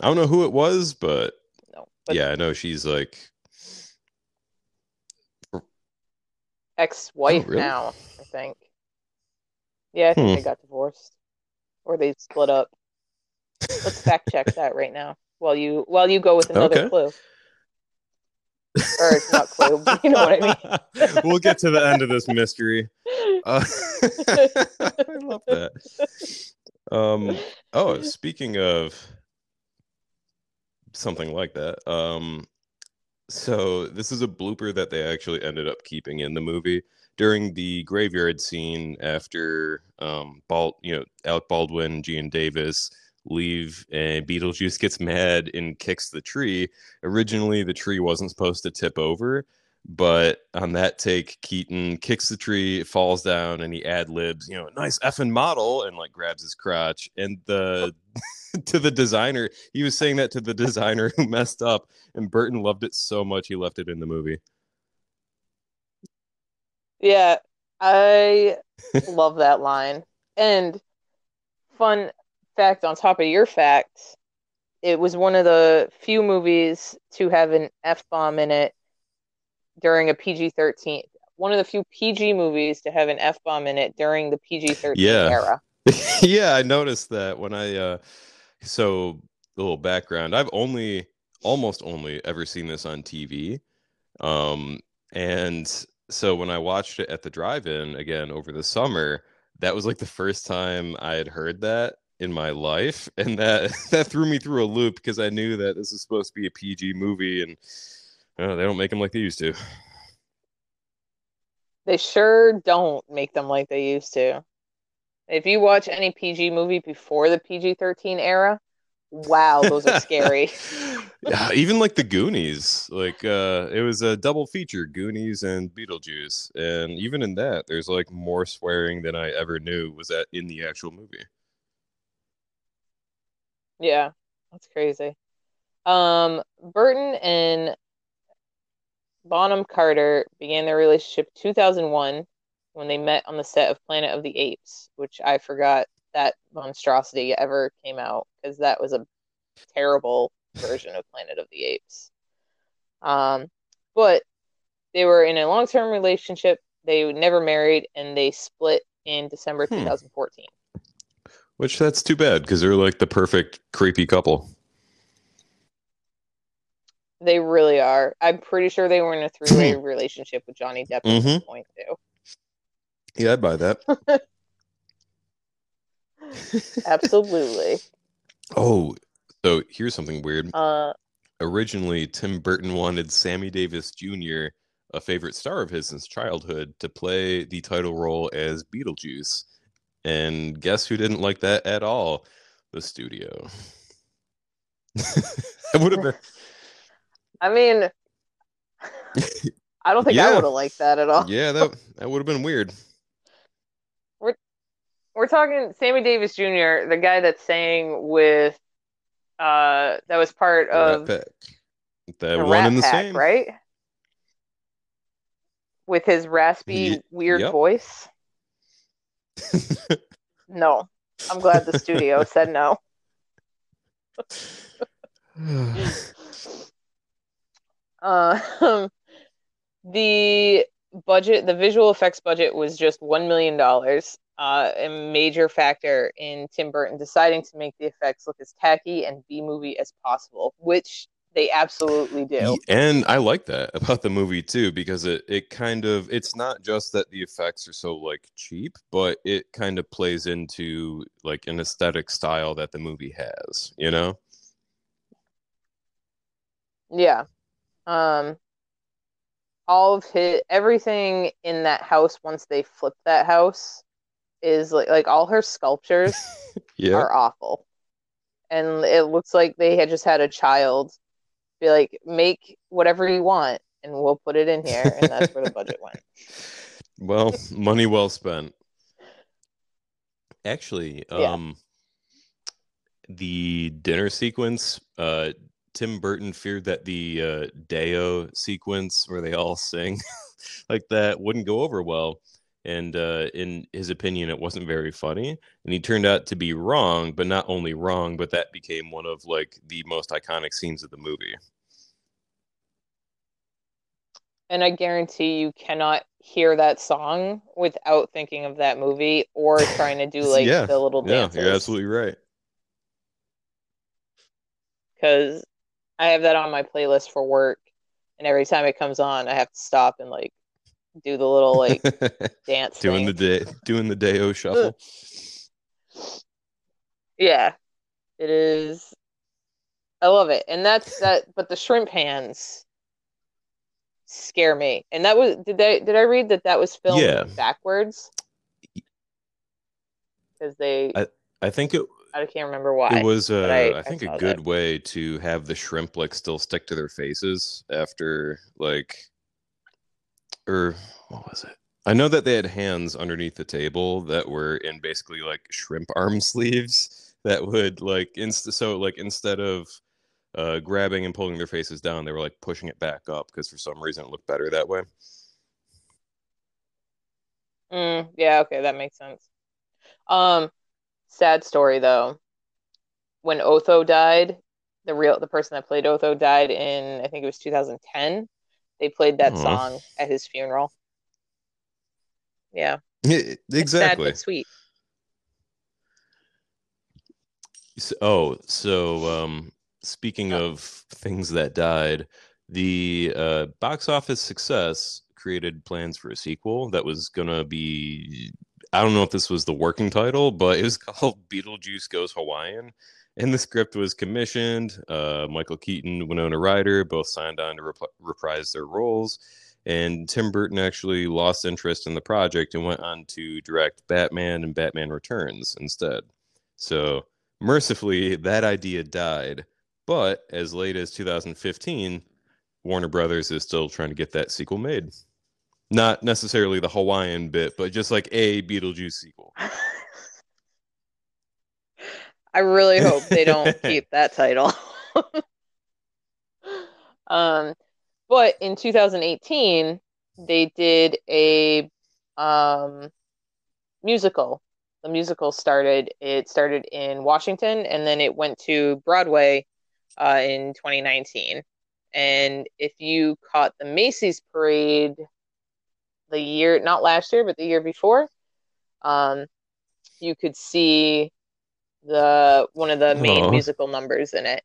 Speaker 2: I don't know who it was, but
Speaker 1: No, but
Speaker 2: yeah, I know she's like,
Speaker 1: ex-wife
Speaker 2: Oh, really?
Speaker 1: now, I think. Yeah, I think
Speaker 2: Hmm.
Speaker 1: they got divorced, or they split up. Let's fact check that right now while you while you go with another
Speaker 2: Okay.
Speaker 1: clue. Or not clue, but you know what I
Speaker 2: mean. we'll get to the end of this mystery. I love that. Um, oh, speaking of something like that, um, so this is a blooper that they actually ended up keeping in the movie during the graveyard scene after um, Bald, you know, Alec Baldwin, Geena Davis leave, and Beetlejuice gets mad and kicks the tree. Originally, the tree wasn't supposed to tip over. But on that take, Keaton kicks the tree, falls down, and he ad libs, you know, nice effing model, and like grabs his crotch. And the to the designer, he was saying that to the designer who messed up, and Burton loved it so much he left it in the movie.
Speaker 1: Yeah, I love that line. And fun fact on top of your fact, it was one of the few movies to have an F bomb in it during a PG 13. One of the few PG movies to have an F bomb in it during the PG 13
Speaker 2: Yeah.
Speaker 1: era.
Speaker 2: yeah, I noticed that when I uh so a little background. I've only almost only ever seen this on TV. Um and so when I watched it at the drive-in again over the summer, that was like the first time I had heard that in my life and that that threw me through a loop because I knew that this was supposed to be a PG movie and uh, they don't make them like they used to.
Speaker 1: They sure don't make them like they used to. If you watch any PG movie before the PG 13 era, wow, those are scary.
Speaker 2: yeah, even like the Goonies, like uh it was a double feature, Goonies and Beetlejuice, and even in that, there's like more swearing than I ever knew was that in the actual movie.
Speaker 1: Yeah, that's crazy. Um, Burton and Bonham Carter began their relationship 2001 when they met on the set of Planet of the Apes, which I forgot that monstrosity ever came out because that was a terrible version of Planet of the Apes. Um, but they were in a long-term relationship. They never married, and they split in December
Speaker 2: Hmm.
Speaker 1: 2014.
Speaker 2: Which that's too bad because they're like the perfect creepy couple.
Speaker 1: They really are. I'm pretty sure they were in a three-way relationship with Johnny Depp at this point too.
Speaker 2: Yeah, I'd buy that.
Speaker 1: Absolutely.
Speaker 2: oh, so here's something weird.
Speaker 1: Uh,
Speaker 2: Originally, Tim Burton wanted Sammy Davis Jr., a favorite star of his since childhood, to play the title role as Beetlejuice. And guess who didn't like that at all? The studio. I would have been.
Speaker 1: I mean, I don't think
Speaker 2: Yeah.
Speaker 1: I would have liked that at all.
Speaker 2: Yeah, that that would have been weird.
Speaker 1: We're we're talking Sammy Davis Jr., the guy that sang with, uh, that was part
Speaker 2: The Rat
Speaker 1: of
Speaker 2: Pack. That
Speaker 1: the
Speaker 2: one
Speaker 1: Rat
Speaker 2: and the
Speaker 1: Pack,
Speaker 2: same.
Speaker 1: right? With his raspy, weird
Speaker 2: yep.
Speaker 1: voice. No, I'm glad the studio said no. Um, the budget, the visual effects budget was just $1 million. Uh, a major factor in Tim Burton deciding to make the effects look as tacky and B movie as possible, which they absolutely do.
Speaker 2: And I like that about the movie too, because it, it kind of it's not just that the effects are so like cheap, but it kind of plays into like an aesthetic style that the movie has, you know?
Speaker 1: Yeah. Um, all of his everything in that house once they flip that house is like like all her sculptures
Speaker 2: Yeah.
Speaker 1: are awful. And it looks like they had just had a child be like, make whatever you want and we'll put it in here. And that's where the budget went.
Speaker 2: Well, money well spent. Actually,
Speaker 1: Yeah.
Speaker 2: um the dinner sequence, uh Tim Burton feared that the uh Day-O sequence where they all sing like that wouldn't go over well. And uh in his opinion it wasn't very funny. And he turned out to be wrong, but not only wrong, but that became one of like the most iconic scenes of the movie.
Speaker 1: And I guarantee you cannot hear that song without thinking of that movie or trying to do like
Speaker 2: Yeah.
Speaker 1: the little
Speaker 2: dance.
Speaker 1: Yeah,
Speaker 2: you're absolutely right.
Speaker 1: because I have that on my playlist for work, and every time it comes on, I have to stop and like do the little like dance
Speaker 2: doing the day doing the Day-O shuffle.
Speaker 1: Yeah, it is. I love it, and that's that. But the shrimp hands scare me, and that was did I did I read that that was filmed
Speaker 2: Yeah.
Speaker 1: backwards because they
Speaker 2: I, I think it
Speaker 1: I can't remember why.
Speaker 2: It was, uh,
Speaker 1: I-
Speaker 2: I,
Speaker 1: I
Speaker 2: think,
Speaker 1: saw
Speaker 2: a good way to have the shrimp like still stick to their faces after like, or what was it? I know that they had hands underneath the table that were in basically like shrimp arm sleeves that would like inst so like instead of uh, grabbing and pulling their faces down, they were like pushing it back up because for some reason it looked better that way.
Speaker 1: Mm, yeah, okay, that makes sense. Um, sad story though. When Otho died, the real the person that played Otho died in I think it was 2010. They played that song at his funeral. Yeah, sad
Speaker 2: exactly.
Speaker 1: but sweet.
Speaker 2: S- Oh, so um, speaking
Speaker 1: Oh.
Speaker 2: of things that died, the uh, box office success created plans for a sequel that was gonna be. I don't know if this was the working title, but it was called Beetlejuice Goes Hawaiian. And the script was commissioned. Uh, Michael Keaton, Winona Ryder both signed on to rep- reprise their roles. And Tim Burton actually lost interest in the project and went on to direct Batman and Batman Returns instead. So mercifully, that idea died. But as late as 2015, Warner Brothers is still trying to get that sequel made. Not necessarily the Hawaiian bit, but just like a Beetlejuice sequel.
Speaker 1: I really hope they don't keep that title. um, but in 2018, they did a um, musical. The musical started. It started in Washington, and then it went to Broadway uh, in 2019. And if you caught the Macy's parade the year, not last year, but the year before, um, you could see the one of the main
Speaker 2: Aw.
Speaker 1: musical numbers in it,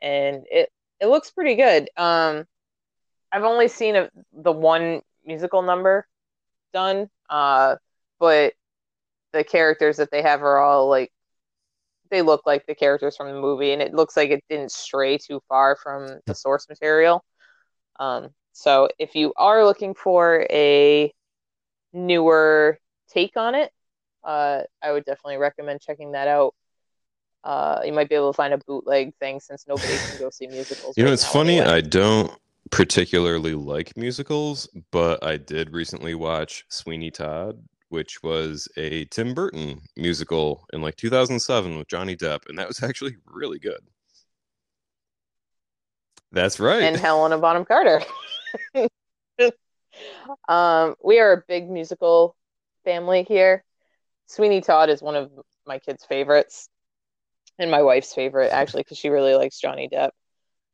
Speaker 1: and it it looks pretty good. Um, I've only seen a, the one musical number done, uh, but the characters that they have are all like they look like the characters from the movie, and it looks like it didn't stray too far from the source material. Um, so if you are looking for a newer take on it, Uh, I would definitely recommend checking that out. Uh, you might be able to find a bootleg thing since nobody can go see musicals.
Speaker 2: You know,
Speaker 1: right
Speaker 2: it's funny.
Speaker 1: anyway.
Speaker 2: I don't particularly like musicals, but I did recently watch Sweeney Todd, which was a Tim Burton musical in like 2007 with Johnny Depp, and that was actually really good. That's right.
Speaker 1: and Helena Bonham Carter. um, we are a big musical family here. Sweeney Todd is one of my kids' favorites, and my wife's favorite actually, because she really likes Johnny Depp.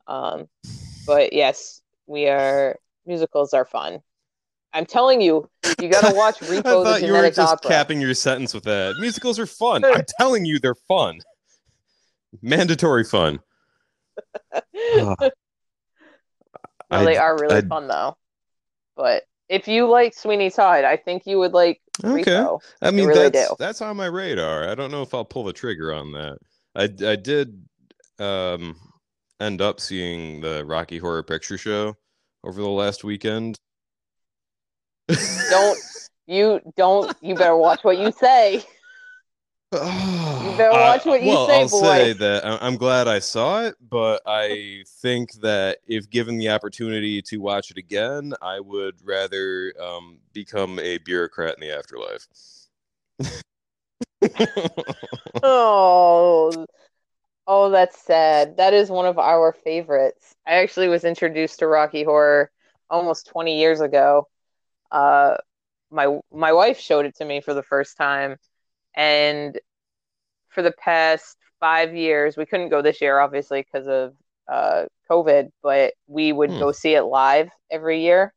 Speaker 1: Um, but yes, we are musicals are fun. I'm telling you, you got to watch
Speaker 2: I
Speaker 1: Repo the
Speaker 2: thought you were just
Speaker 1: Opera.
Speaker 2: capping your sentence with that. Musicals are fun. I'm telling you, they're fun. Mandatory fun.
Speaker 1: Well,
Speaker 2: I-
Speaker 1: they are really
Speaker 2: I-
Speaker 1: fun though. But if you like Sweeney Todd, I think you would like
Speaker 2: Okay. I mean,
Speaker 1: really
Speaker 2: that's
Speaker 1: do.
Speaker 2: that's on my radar. I don't know if I'll pull the trigger on that. I I did um end up seeing the Rocky Horror Picture Show over the last weekend.
Speaker 1: Don't you don't you better watch what you say.
Speaker 2: you
Speaker 1: better watch what you
Speaker 2: well,
Speaker 1: say,
Speaker 2: I'll
Speaker 1: boy.
Speaker 2: say that I- I'm glad I saw it, but I think that if given the opportunity to watch it again, I would rather um, become a bureaucrat in the afterlife.
Speaker 1: Oh, oh, that's sad. That is one of our favorites. I actually was introduced to Rocky Horror almost 20 years ago. Uh, my my wife showed it to me for the first time, and for the past five years, we couldn't go this year, obviously, because of uh, COVID, but we would
Speaker 2: Hmm.
Speaker 1: go see it live every year,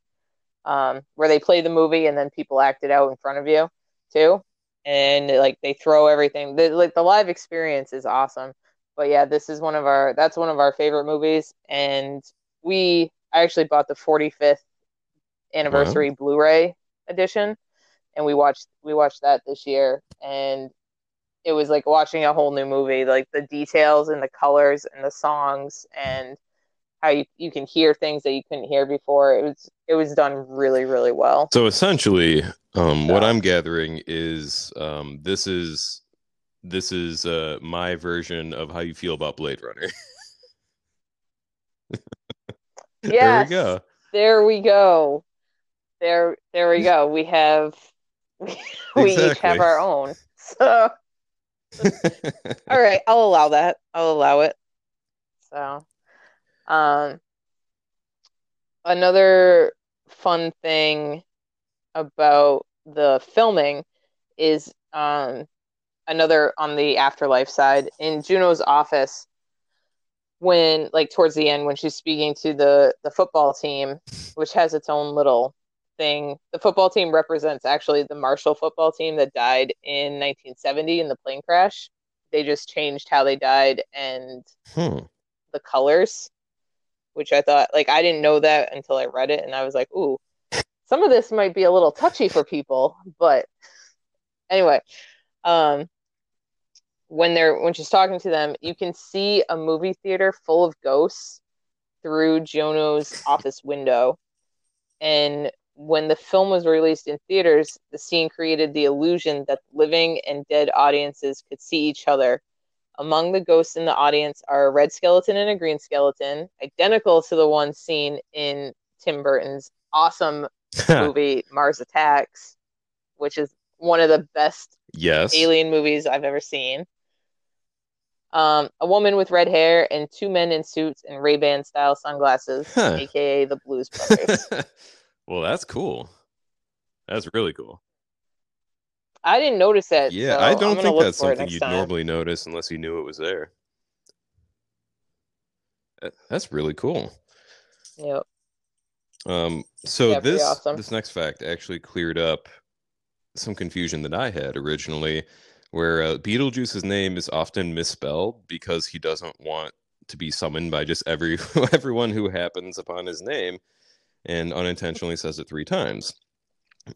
Speaker 1: um, where they play the movie and then people act it out in front of you too. And like they throw everything. The, like the live experience is awesome. But yeah this is one of our that's one of our favorite movies. And we i actually bought the 45th anniversary blu-ray edition and we watched we watched that this year and it was like watching a whole new movie like the details and the colors and the songs and how you, you can hear things that you couldn't hear before it was it was done really really well
Speaker 2: So essentially, um, what I'm gathering is um, this is this is uh, my version of how you feel about Blade Runner. There we go.
Speaker 1: There we go. There, there we go. We have, we each have our own. So, all right, I'll allow that. I'll allow it. So, um, another fun thing about the filming is um another on the afterlife side in Juno's office when like towards the end when she's speaking to the the football team which has its own little thing the football team represents actually the Marshall football team that died in 1970 in the plane crash they just changed how they died and
Speaker 2: Hmm.
Speaker 1: the colors which I thought like I didn't know that until I read it and I was like ooh some of this might be a little touchy for people but anyway um when they're when she's talking to them you can see a movie theater full of ghosts through Juno's office window and when the film was released in theaters the scene created the illusion that living and dead audiences could see each other among the ghosts in the audience are a red skeleton and a green skeleton identical to the one seen in Tim Burton's awesome movie Mars Attacks, which is one of the best
Speaker 2: yes.
Speaker 1: alien movies I've ever seen. Um, a woman with red hair and two men in suits and Ray Ban style sunglasses,
Speaker 2: Huh.
Speaker 1: aka the Blues Brothers.
Speaker 2: well, that's cool. That's really cool.
Speaker 1: I didn't notice that.
Speaker 2: Yeah,
Speaker 1: so
Speaker 2: I don't think that's something you'd
Speaker 1: time.
Speaker 2: normally notice unless you knew it was there. That's really cool.
Speaker 1: Yep.
Speaker 2: Um, so
Speaker 1: Yeah,
Speaker 2: this
Speaker 1: awesome.
Speaker 2: this next fact actually cleared up some confusion that I had originally, where uh, Beetlejuice's name is often misspelled because he doesn't want to be summoned by just every everyone who happens upon his name, and unintentionally says it three times.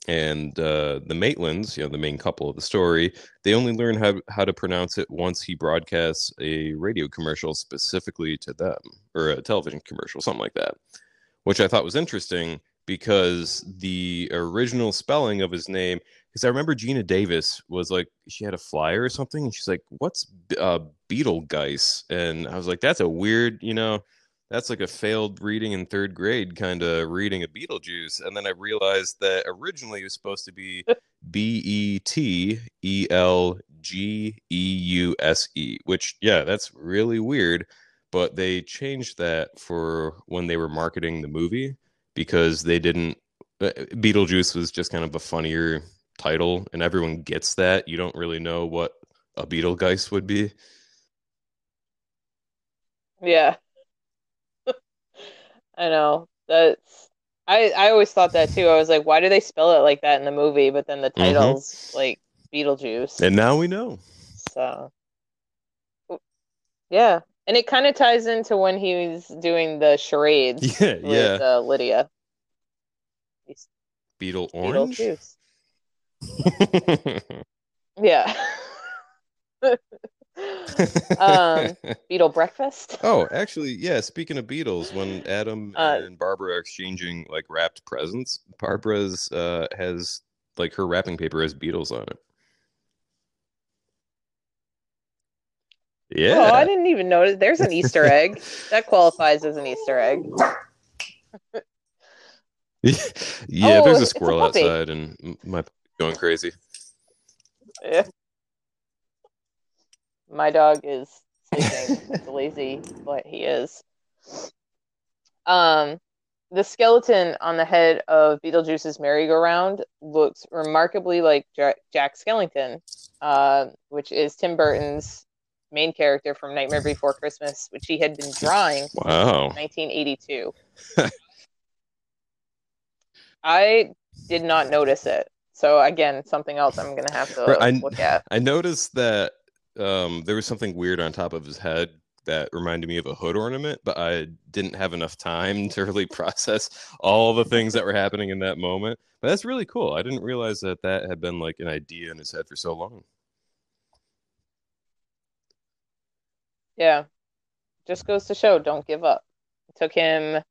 Speaker 2: And uh, the Maitlands, you know, the main couple of the story, they only learn how how to pronounce it once he broadcasts a radio commercial specifically to them, or a television commercial, something like that which I thought was interesting because the original spelling of his name because I remember Geena Davis was like she had a flyer or something, and she's like, "What's uh, Betelgeuse?" And I was like, "That's a weird, you know, that's like a failed reading in third grade kind of reading of Beetlejuice." And then I realized that originally it was supposed to be B E T E L G E U S E, which yeah, that's really weird. But they changed that for when they were marketing the movie because they didn't. Uh, Beetlejuice was just kind of a funnier title and everyone gets that, you don't really know what a Betelgeuse would be.
Speaker 1: Yeah. I know. That's I I always thought that too. I was like, why do they spell it like that in the movie? But then the mm-hmm. title's mm-hmm. like Beetlejuice.
Speaker 2: And now we know.
Speaker 1: So Yeah. And it kind of ties into when he was doing the charades
Speaker 2: yeah, with yeah.
Speaker 1: Uh, Lydia.
Speaker 2: Beetle Orange? Beetlejuice.
Speaker 1: yeah. um, Beetle breakfast.
Speaker 2: Oh, actually, yeah. Speaking of Beatles, when Adam uh, and Barbara are exchanging like wrapped presents, Barbara's uh, has like her wrapping paper has Beatles on it. Yeah.
Speaker 1: Oh, I didn't even notice. There's an Easter egg that qualifies as an Easter egg.
Speaker 2: yeah, oh, there's a squirrel a outside, and my going crazy.
Speaker 1: Yeah. My dog is sleeping lazy, but he is. Um, the skeleton on the head of Beetlejuice's merry-go-round looks remarkably like Jack, Jack Skellington, uh, which is Tim Burton's main character from Nightmare Before Christmas, which he had been drawing
Speaker 2: wow.
Speaker 1: 1982. I did not notice it. So again, something else I'm gonna have to I, look at.
Speaker 2: I noticed that um, there was something weird on top of his head that reminded me of a hood ornament, but I didn't have enough time to really process all the things that were happening in that moment. But that's really cool. I didn't realize that that had been like an idea in his head for so long.
Speaker 1: Yeah. Just goes to show don't give up. It took him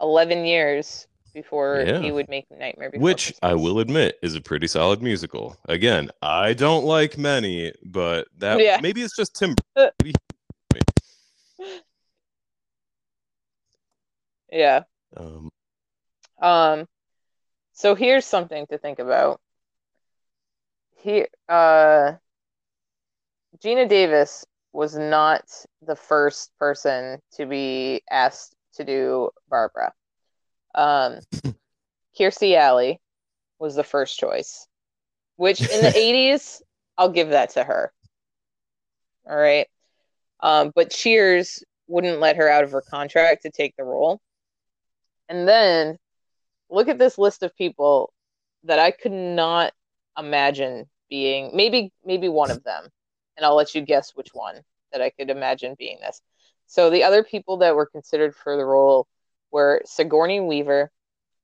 Speaker 1: 11 years before yeah. he would make Nightmare Before
Speaker 2: Which
Speaker 1: Christmas.
Speaker 2: I will admit is a pretty solid musical. Again, I don't like many, but that yeah. maybe it's just Tim.
Speaker 1: yeah. Um. Um. So here's something to think about. Here, uh, Geena Davis was not the first person to be asked to do Barbara. Um, Kirstie Alley was the first choice, which in the 80s, I'll give that to her. All right. Um, but Cheers wouldn't let her out of her contract to take the role. And then look at this list of people that I could not imagine being maybe maybe one of them. And I'll let you guess which one that I could imagine being this. So the other people that were considered for the role were Sigourney Weaver,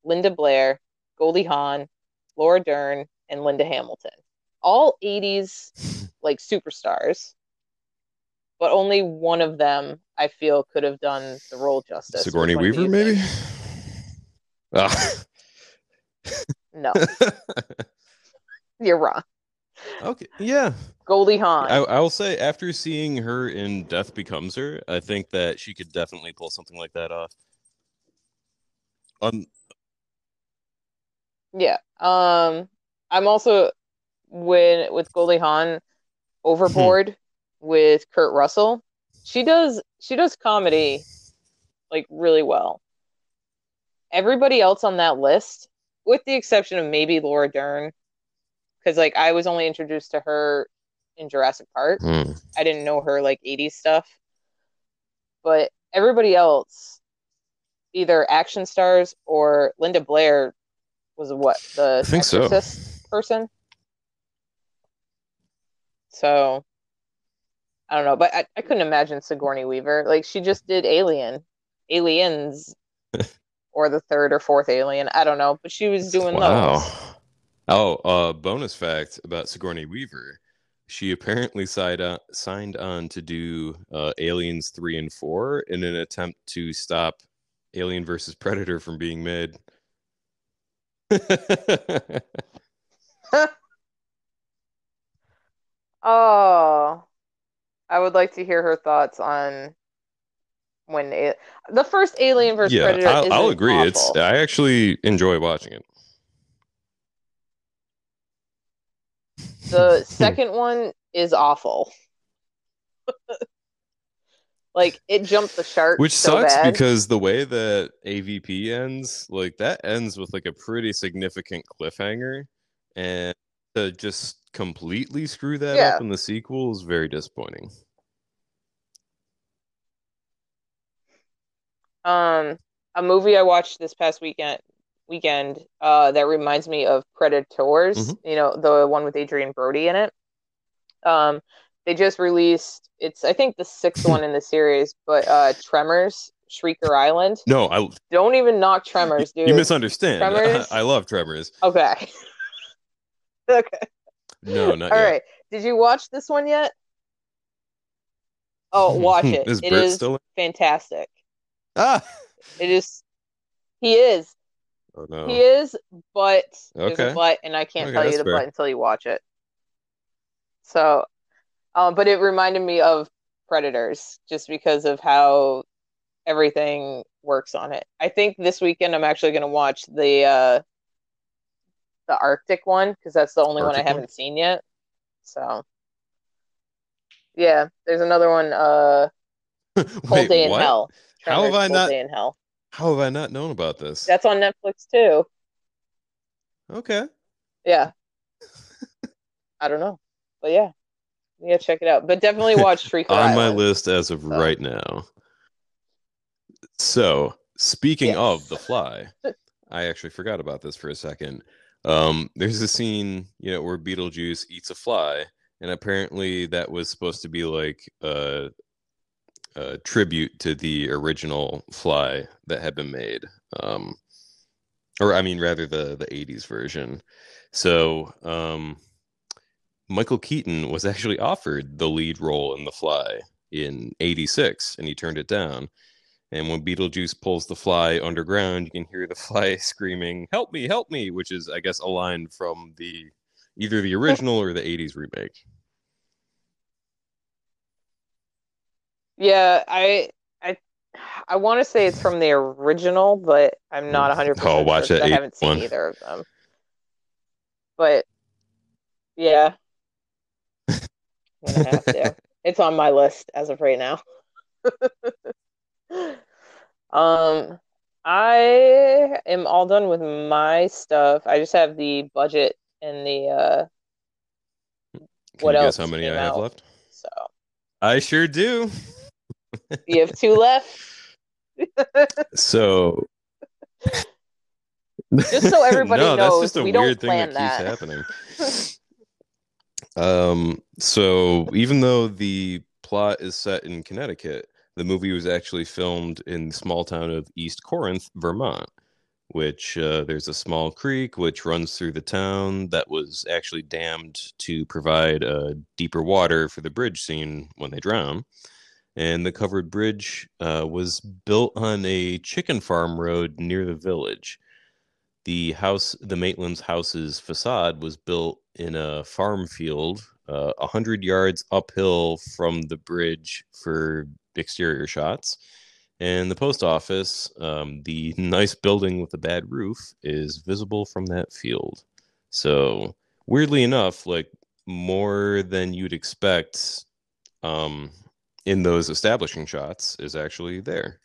Speaker 1: Linda Blair, Goldie Hawn, Laura Dern, and Linda Hamilton. All 80s like superstars. But only one of them I feel could have done the role justice.
Speaker 2: Sigourney Weaver, maybe?
Speaker 1: Oh. no. You're wrong.
Speaker 2: Okay. Yeah.
Speaker 1: Goldie Hawn.
Speaker 2: I, I, will say, after seeing her in Death Becomes Her, I think that she could definitely pull something like that off.
Speaker 1: Um, yeah. Um, I'm also when with Goldie Hawn overboard with Kurt Russell. She does she does comedy like really well. Everybody else on that list, with the exception of maybe Laura Dern, because like I was only introduced to her in Jurassic Park. Mm. I didn't know her like 80s stuff. But everybody else either action stars or Linda Blair was what the I think so. person. So I don't know, but I, I couldn't imagine Sigourney Weaver. Like she just did Alien, Aliens, or the third or fourth Alien. I don't know, but she was doing wow. those.
Speaker 2: Oh, uh, bonus fact about Sigourney Weaver. She apparently signed on, signed on to do uh, Aliens 3 and 4 in an attempt to stop Alien versus Predator from being made.
Speaker 1: oh, I would like to hear her thoughts on when a- the first Alien versus
Speaker 2: yeah,
Speaker 1: Predator.
Speaker 2: I'll, I'll agree. It's. I actually enjoy watching it.
Speaker 1: the second one is awful. like it jumped the shark,
Speaker 2: Which
Speaker 1: so
Speaker 2: sucks
Speaker 1: bad.
Speaker 2: because the way that AVP ends, like that ends with like a pretty significant cliffhanger, and to just completely screw that
Speaker 1: Yeah.
Speaker 2: up in the sequel is very disappointing.
Speaker 1: Um, a movie I watched this past weekend weekend uh that reminds me of Predators,
Speaker 2: Mhm.
Speaker 1: you know, the one with Adrien Brody in it. Um, they just released it's I think the sixth one in the series, but uh Tremors, Shrieker Island.
Speaker 2: No, I
Speaker 1: Don't even knock Tremors, dude.
Speaker 2: you misunderstand.
Speaker 1: Tremors?
Speaker 2: I love Tremors.
Speaker 1: Okay. okay.
Speaker 2: No, not
Speaker 1: All
Speaker 2: yet.
Speaker 1: right. Did you watch this one yet? Oh, watch it.
Speaker 2: is
Speaker 1: It
Speaker 2: Burt
Speaker 1: is
Speaker 2: still? In?
Speaker 1: fantastic.
Speaker 2: Ah.
Speaker 1: It is. He is.
Speaker 2: Oh no.
Speaker 1: He is, but there's
Speaker 2: Okay.
Speaker 1: a but, and I can't
Speaker 2: Okay,
Speaker 1: tell you the
Speaker 2: fair.
Speaker 1: but until you watch it. So, um, but it reminded me of Predators just because of how everything works on it. I think this weekend I'm actually going to watch the uh, the Arctic one because that's the only one I haven't seen yet. So, yeah, there's another one. Uh,
Speaker 2: Wait,
Speaker 1: Day in
Speaker 2: what?
Speaker 1: Hell.
Speaker 2: How have I not-
Speaker 1: Day in Hell.
Speaker 2: How have I not known about this?
Speaker 1: That's on Netflix too.
Speaker 2: Okay.
Speaker 1: Yeah. I don't know. But yeah. Yeah, check it out. But definitely watch Shrieker
Speaker 2: On my list as of
Speaker 1: So.
Speaker 2: right now. So, speaking
Speaker 1: Yes.
Speaker 2: of The Fly, I actually forgot about this for a second. Um, there's a scene, you know, where Beetlejuice eats a fly, and apparently that was supposed to be like a, a tribute to the original Fly that had been made. Um, or I mean, rather the the '80s version. So, um, Michael Keaton was actually offered the lead role in The Fly in '86, and he turned it down. And when Beetlejuice pulls the fly underground, you can hear the fly screaming, "Help me! Help me!" Which is, I guess, a line from the either the original or the '80s remake.
Speaker 1: Yeah, I I I want to say it's from the original, but I'm not 100%
Speaker 2: Oh, watch
Speaker 1: sure
Speaker 2: that
Speaker 1: I haven't seen
Speaker 2: one.
Speaker 1: either of them. But yeah. I'm gonna have to. It's on my list as of right now. Um, I am all done with my stuff. I just have the budget and the uh
Speaker 2: Can
Speaker 1: What else
Speaker 2: guess how many I have
Speaker 1: out?
Speaker 2: left?
Speaker 1: so
Speaker 2: I sure do.
Speaker 1: you have two left.
Speaker 2: So,
Speaker 1: Just so everybody
Speaker 2: no,
Speaker 1: knows,
Speaker 2: that's just a
Speaker 1: we don't
Speaker 2: weird thing
Speaker 1: plan
Speaker 2: that
Speaker 1: that.
Speaker 2: keeps happening. Um, so even though the plot is set in Connecticut, the movie was actually filmed in the small town of East Corinth, Vermont. Which uh, there's a small creek which runs through the town that was actually dammed to provide uh, deeper water for the bridge scene when they drown. And the covered bridge uh, was built on a chicken farm road near the village the house the maitland's house's facade was built in a farm field uh, a hundred yards uphill from the bridge for exterior shots. And the post office um, the nice building with the bad roof is visible from that field. So weirdly enough like more than you'd expect um, in those establishing shots is actually there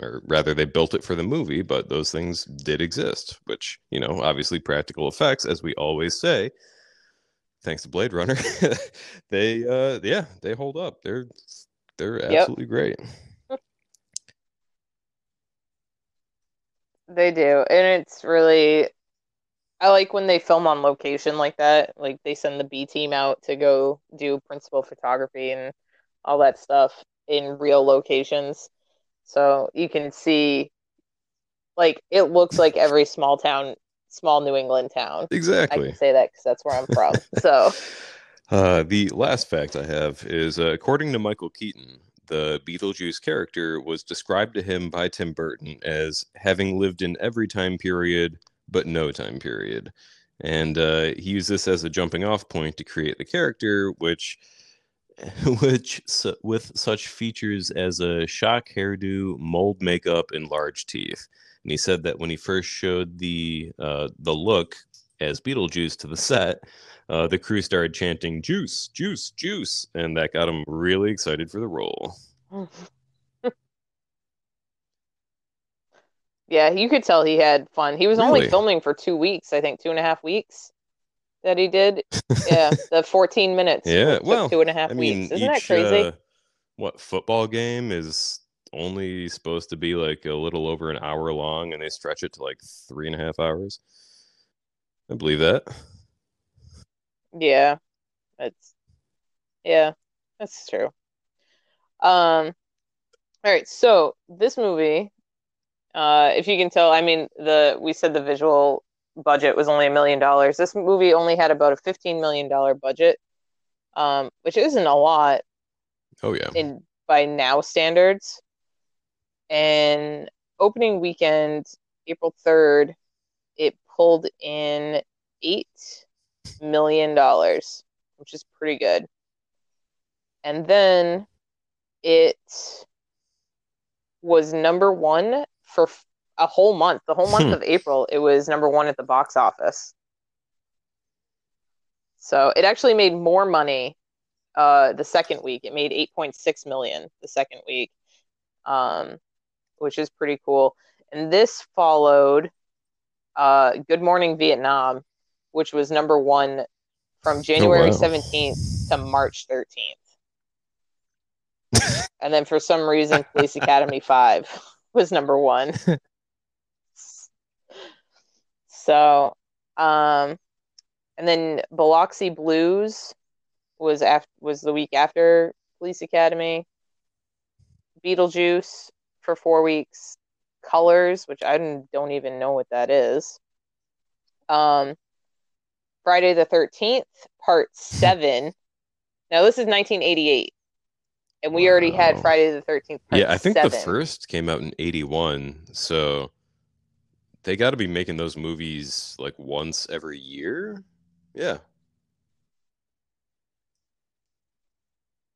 Speaker 2: or rather they built it for the movie but those things did exist which you know obviously practical effects as we always say thanks to blade runner they uh yeah they hold up they're they're
Speaker 1: Yep.
Speaker 2: absolutely great
Speaker 1: They do. And it's really I like when they film on location like that. Like they send the B team out to go do principal photography and all that stuff in real locations. So you can see like it looks like every small town, small New England town.
Speaker 2: Exactly.
Speaker 1: I can say that because that's where I'm from. So
Speaker 2: Uh, the last fact I have is uh, according to Michael Keaton, the Beetlejuice character was described to him by Tim Burton as having lived in every time period but no time period. And uh, he used this as a jumping off point to create the character, which which with such features as a shock hairdo, mold makeup, and large teeth. And he said that when he first showed the uh, the look as Beetlejuice to the set, uh, the crew started chanting "Juice, juice, juice," and that got him really excited for the role.
Speaker 1: yeah, you could tell he had fun. He was really? only filming for two weeks, I think, two and a half weeks that he did. Yeah, the 14 minutes.
Speaker 2: yeah, well,
Speaker 1: two and a half I mean, weeks. Isn't each, that crazy? Uh,
Speaker 2: what football game is only supposed to be like a little over an hour long, and they stretch it to like three and a half hours. I believe that.
Speaker 1: Yeah, that's yeah, that's true. Um, all right, so this movie, uh, if you can tell, I mean the we said the visual budget was only a million dollars. This movie only had about a fifteen million dollar budget, um, which isn't a lot.
Speaker 2: Oh yeah.
Speaker 1: In by now standards, and opening weekend, April third, it pulled in eight million dollars, which is pretty good. And then it was number one for a whole month. The whole month hmm. of April, it was number one at the box office. So it actually made more money uh, the second week. It made 8.6 million the second week, um, which is pretty cool. And this followed uh, Good Morning Vietnam, which was number one from January oh, wow. 17th to March 13th. and then for some reason, Police Academy 5 was number one. So, um, and then Biloxi Blues was after was the week after Police Academy. Beetlejuice for four weeks. Colors, which I don't even know what that is. Um, Friday the Thirteenth, Part Seven. Now this is 1988, and we wow. already had Friday the Thirteenth.
Speaker 2: Yeah, I think 7. the first came out in '81, so they got to be making those movies like once every year. Yeah.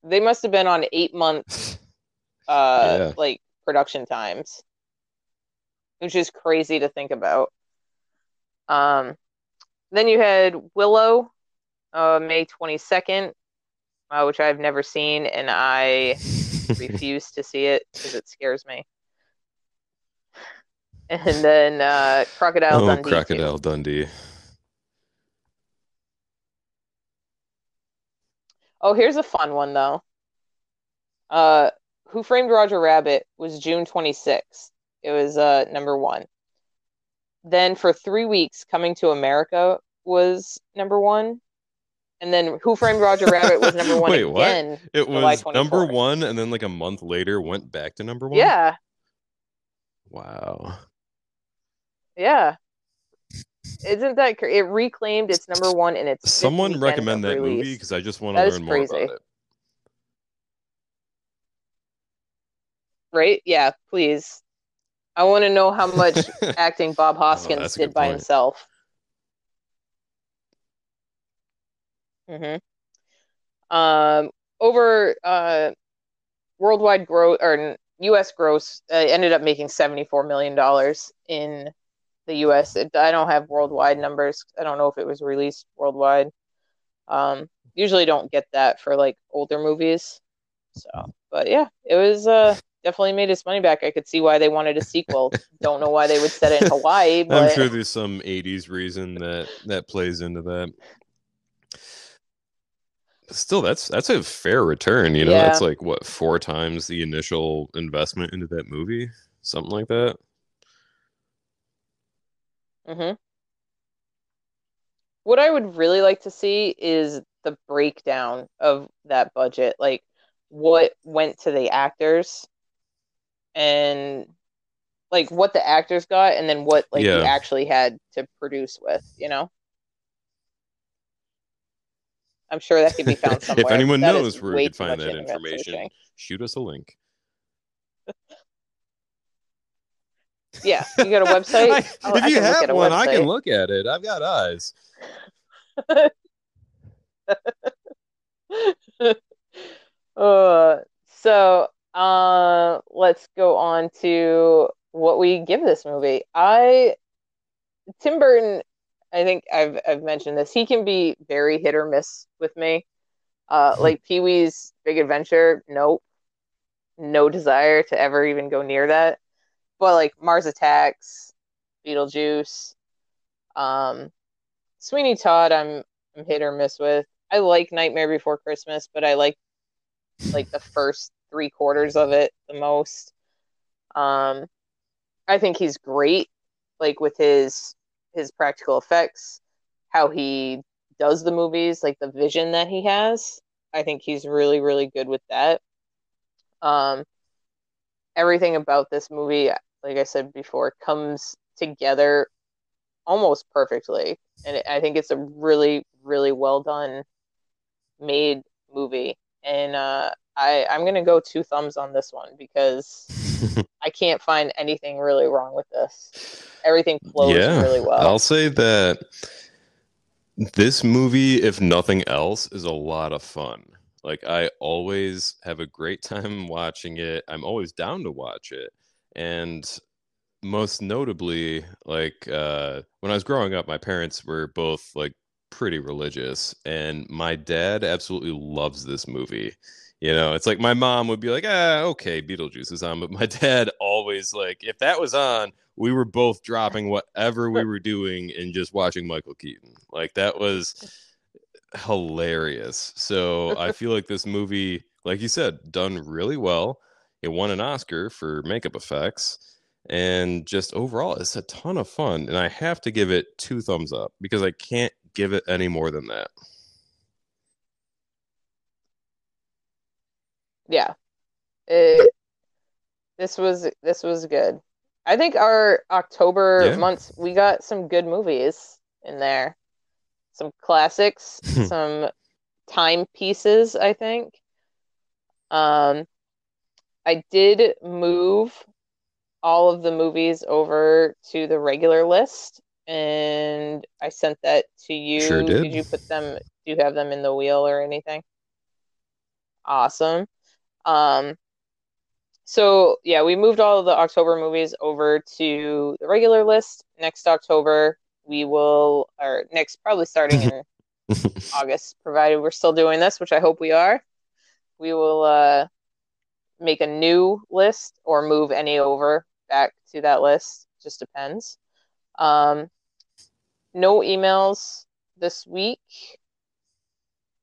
Speaker 1: They must have been on eight months, uh, yeah. like production times, which is crazy to think about. Um, then you had Willow, uh, May twenty second, uh, which I've never seen, and I refuse to see it because it scares me and then uh, Crocodile oh, Dundee.
Speaker 2: Crocodile too. Dundee.
Speaker 1: Oh, here's a fun one though. Uh, Who Framed Roger Rabbit was June 26th. It was uh number one. Then for three weeks, Coming to America was number one. And then Who Framed Roger Rabbit was number one Wait, again. What?
Speaker 2: It was number one, and then like a month later went back to number one.
Speaker 1: Yeah.
Speaker 2: Wow.
Speaker 1: Yeah. Isn't that it reclaimed its number one in its
Speaker 2: someone recommend that release. movie because I just want to learn more about it.
Speaker 1: Right? Yeah, please. I want to know how much acting Bob oh, Hoskins oh, did by point. himself. Mm-hmm. Um, over uh, worldwide growth or U.S. gross uh, ended up making seventy-four million dollars in the U.S. It, I don't have worldwide numbers. I don't know if it was released worldwide. Um, usually don't get that for like older movies. So, but yeah, it was uh, definitely made its money back. I could see why they wanted a sequel. don't know why they would set it in Hawaii. But...
Speaker 2: I'm sure there's some '80s reason that that plays into that. Still, that's that's a fair return. You know, yeah. that's like what four times the initial investment into that movie, something like that.
Speaker 1: Mm-hmm. What I would really like to see is the breakdown of that budget, like what went to the actors and like what the actors got and then what like yeah. you actually had to produce with, you know? I'm sure that could be found somewhere.
Speaker 2: if anyone knows where we could find that information, shoot us a link.
Speaker 1: Yeah, you got a website.
Speaker 2: I-
Speaker 1: Oh,
Speaker 2: if
Speaker 1: I
Speaker 2: you have one, I can look at it. I've got eyes.
Speaker 1: uh, so uh, let's go on to what we give this movie. I Tim Burton, I think I've I've mentioned this. He can be very hit or miss with me. Uh, like Pee Wee's Big Adventure, nope, no desire to ever even go near that. But like Mars Attacks, Beetlejuice, um, Sweeney Todd, I'm I'm hit or miss with. I like Nightmare Before Christmas, but I like like the first three quarters of it the most. Um, I think he's great, like with his his practical effects, how he does the movies, like the vision that he has. I think he's really, really good with that. Um, everything about this movie, like I said before, comes together almost perfectly, and I think it's a really, really well done, made movie. And uh, I I'm gonna go two thumbs on this one because I can't find anything really wrong with this. Everything flows
Speaker 2: yeah,
Speaker 1: really well.
Speaker 2: I'll say that this movie, if nothing else, is a lot of fun. Like I always have a great time watching it. I'm always down to watch it. And most notably, like uh when I was growing up, my parents were both like pretty religious and my dad absolutely loves this movie. You know, it's like my mom would be like, "Ah, okay, Beetlejuice is on," but my dad always like if that was on, we were both dropping whatever we were doing and just watching Michael Keaton. Like that was hilarious. So I feel like this movie, like you said, done really well. It won an Oscar for makeup effects. And just overall, it's a ton of fun. And I have to give it two thumbs up because I can't give it any more than that.
Speaker 1: Yeah. It, this was this was good. I think our October
Speaker 2: Yeah.
Speaker 1: months we got some good movies in there. Some classics, some timepieces, I think. Um I did move all of the movies over to the regular list and I sent that to you.
Speaker 2: Sure did.
Speaker 1: Did you put them do you have them in the wheel or anything? Awesome. Um so yeah, we moved all of the October movies over to the regular list. Next October, we will, or next, probably starting in August, provided we're still doing this, which I hope we are. We will uh, make a new list or move any over back to that list. Just depends. Um, no emails this week,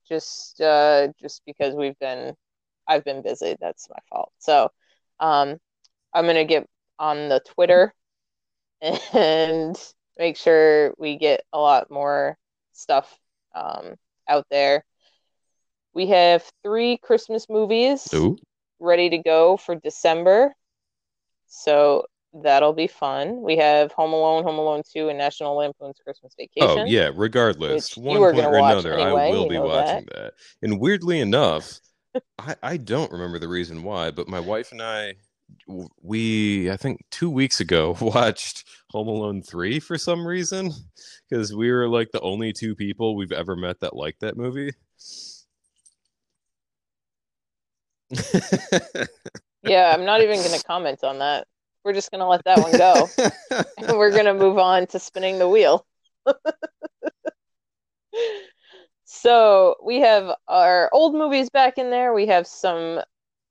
Speaker 1: just uh, just because we've been, I've been busy. That's my fault. So. Um, I'm gonna get on the Twitter and make sure we get a lot more stuff um, out there. We have three Christmas movies
Speaker 2: Ooh.
Speaker 1: ready to go for December, so that'll be fun. We have Home Alone, Home Alone 2, and National Lampoon's Christmas Vacation.
Speaker 2: Oh yeah, regardless, one point or another,
Speaker 1: anyway,
Speaker 2: I will be watching that. And weirdly enough, I I don't remember the reason why, but my wife and I, we I think two weeks ago watched Home Alone three for some reason because we were like the only two people we've ever met that liked that movie.
Speaker 1: Yeah, I'm not even gonna comment on that. We're just gonna let that one go. and we're gonna move on to spinning the wheel. so we have our old movies back in there. We have some,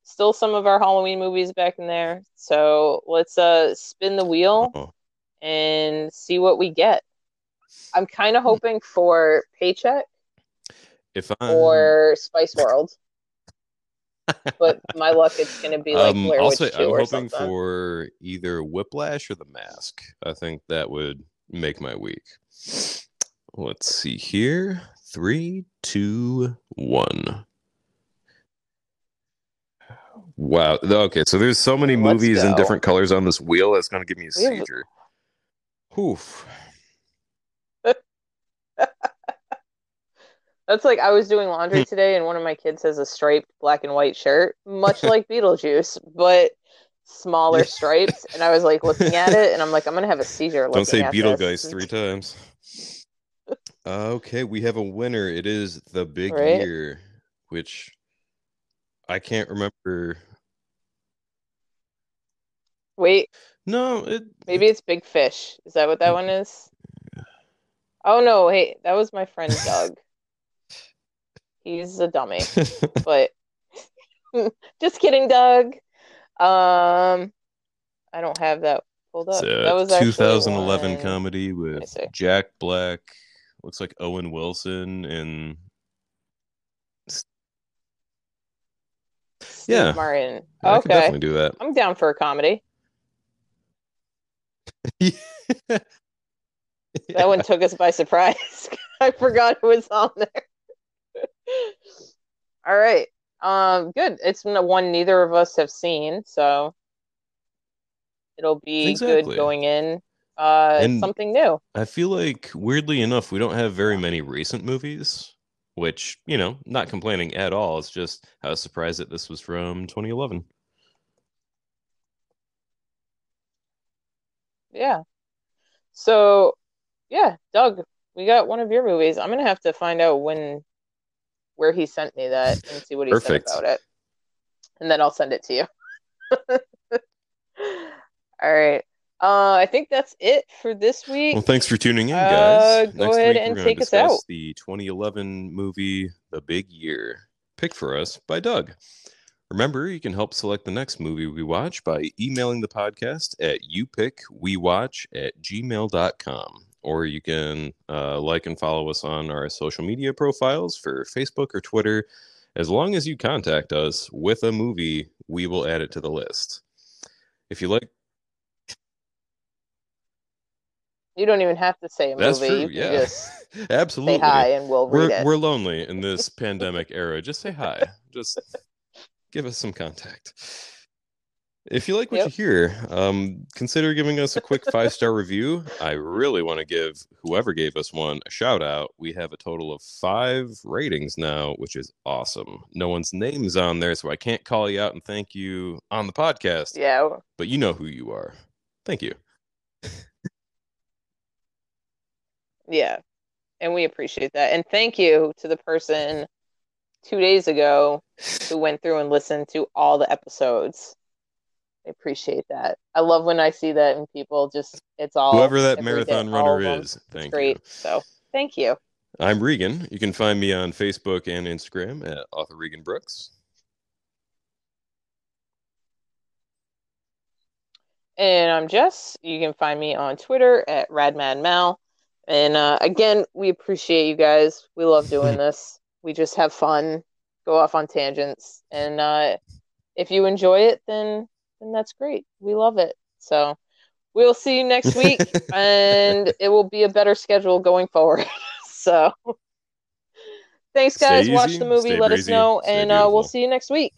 Speaker 1: still some of our Halloween movies back in there. So let's uh spin the wheel
Speaker 2: Oh.
Speaker 1: and see what we get. I'm kind of hoping for Paycheck
Speaker 2: If I
Speaker 1: or Spice World, but my luck it's gonna be like
Speaker 2: um,
Speaker 1: Blair
Speaker 2: I'll
Speaker 1: Witch
Speaker 2: say
Speaker 1: 2
Speaker 2: I'm
Speaker 1: or
Speaker 2: hoping
Speaker 1: something.
Speaker 2: for either Whiplash or The Mask. I think that would make my week. Let's see here. Three, two, one. Wow. Okay, so there's so many
Speaker 1: Let's
Speaker 2: movies in different colors on this wheel. That's gonna give me a seizure. Oof.
Speaker 1: That's like I was doing laundry hmm. today, and one of my kids has a striped black and white shirt, much like Beetlejuice, but smaller stripes, and I was like looking at it, and I'm like, I'm gonna have a seizure.
Speaker 2: Don't say
Speaker 1: this.
Speaker 2: three times. okay, we have a winner. It is the Big
Speaker 1: Right.
Speaker 2: Year, which I can't remember.
Speaker 1: Wait,
Speaker 2: No, it
Speaker 1: maybe it's Big Fish. Is that what that one is? Oh no, hey, that was my friend Doug. He's a dummy, but just kidding, Doug. Um, I don't have that pulled up. That was
Speaker 2: 2011
Speaker 1: one-
Speaker 2: comedy with. Jack Black. Looks like Owen Wilson and
Speaker 1: Steve
Speaker 2: Yeah.
Speaker 1: Martin.
Speaker 2: I
Speaker 1: Okay,
Speaker 2: definitely do that.
Speaker 1: I'm down for a comedy. That one took us by surprise. I forgot it was on there. All right. Um, good. It's one neither of us have seen, so it'll be
Speaker 2: Exactly.
Speaker 1: good going in. Uh,
Speaker 2: And-
Speaker 1: something new.
Speaker 2: I feel like weirdly enough, we don't have very many recent movies, which, you know, not complaining at all. It's just I was surprised that this was from 2011.
Speaker 1: Yeah. So, yeah, Doug, we got one of your movies. I'm gonna have to find out when where he sent me that and see what he
Speaker 2: Perfect.
Speaker 1: said about it. And then I'll send it to you. All right. Uh, I think that's it for this week.
Speaker 2: Well, thanks for tuning in,
Speaker 1: Uh,
Speaker 2: guys.
Speaker 1: go
Speaker 2: Next
Speaker 1: ahead
Speaker 2: week,
Speaker 1: and
Speaker 2: we're
Speaker 1: take us out.
Speaker 2: the 2011 movie The Big Year, picked for us by Doug. Remember, you can help select the next movie we watch by emailing the podcast at youpickwewatch at gmail.com. Or you can uh, like and follow us on our social media profiles for Facebook or Twitter. As long as you contact us with a movie, we will add it to the list. If you like,
Speaker 1: You don't even have to say a
Speaker 2: that's
Speaker 1: movie.
Speaker 2: true.
Speaker 1: you
Speaker 2: Yeah,
Speaker 1: just
Speaker 2: absolutely.
Speaker 1: say hi and we'll read
Speaker 2: we're
Speaker 1: it.
Speaker 2: we're lonely in this pandemic era. Just say hi. Just give us some contact. If you like what
Speaker 1: Yep.
Speaker 2: you hear, um, consider giving us a quick five star review. I really want to give whoever gave us one a shout out. We have a total of five ratings now, which is awesome. No one's name is on there, so I can't call you out and thank you on the podcast,
Speaker 1: Yeah,
Speaker 2: but you know who you are. Thank you.
Speaker 1: yeah. And we appreciate that. And thank you to the person two days ago who went through and listened to all the episodes. I appreciate that. I love when I see that and people just it's all
Speaker 2: Whoever that marathon runner is, thank
Speaker 1: great.
Speaker 2: you.
Speaker 1: So thank you.
Speaker 2: I'm Regan. You can find me on Facebook and Instagram at author Regan Brooks.
Speaker 1: And I'm Jess. You can find me on Twitter at RadMadMal. And uh, again, we appreciate you guys. We love doing this. We just have fun, go off on tangents, and uh, if you enjoy it, then then that's great. We love it. So we'll see you next week, and it will be a better schedule going forward. so thanks,
Speaker 2: Stay
Speaker 1: guys. Watch
Speaker 2: easy,
Speaker 1: the movie. Let us know, and uh, we'll see you next week.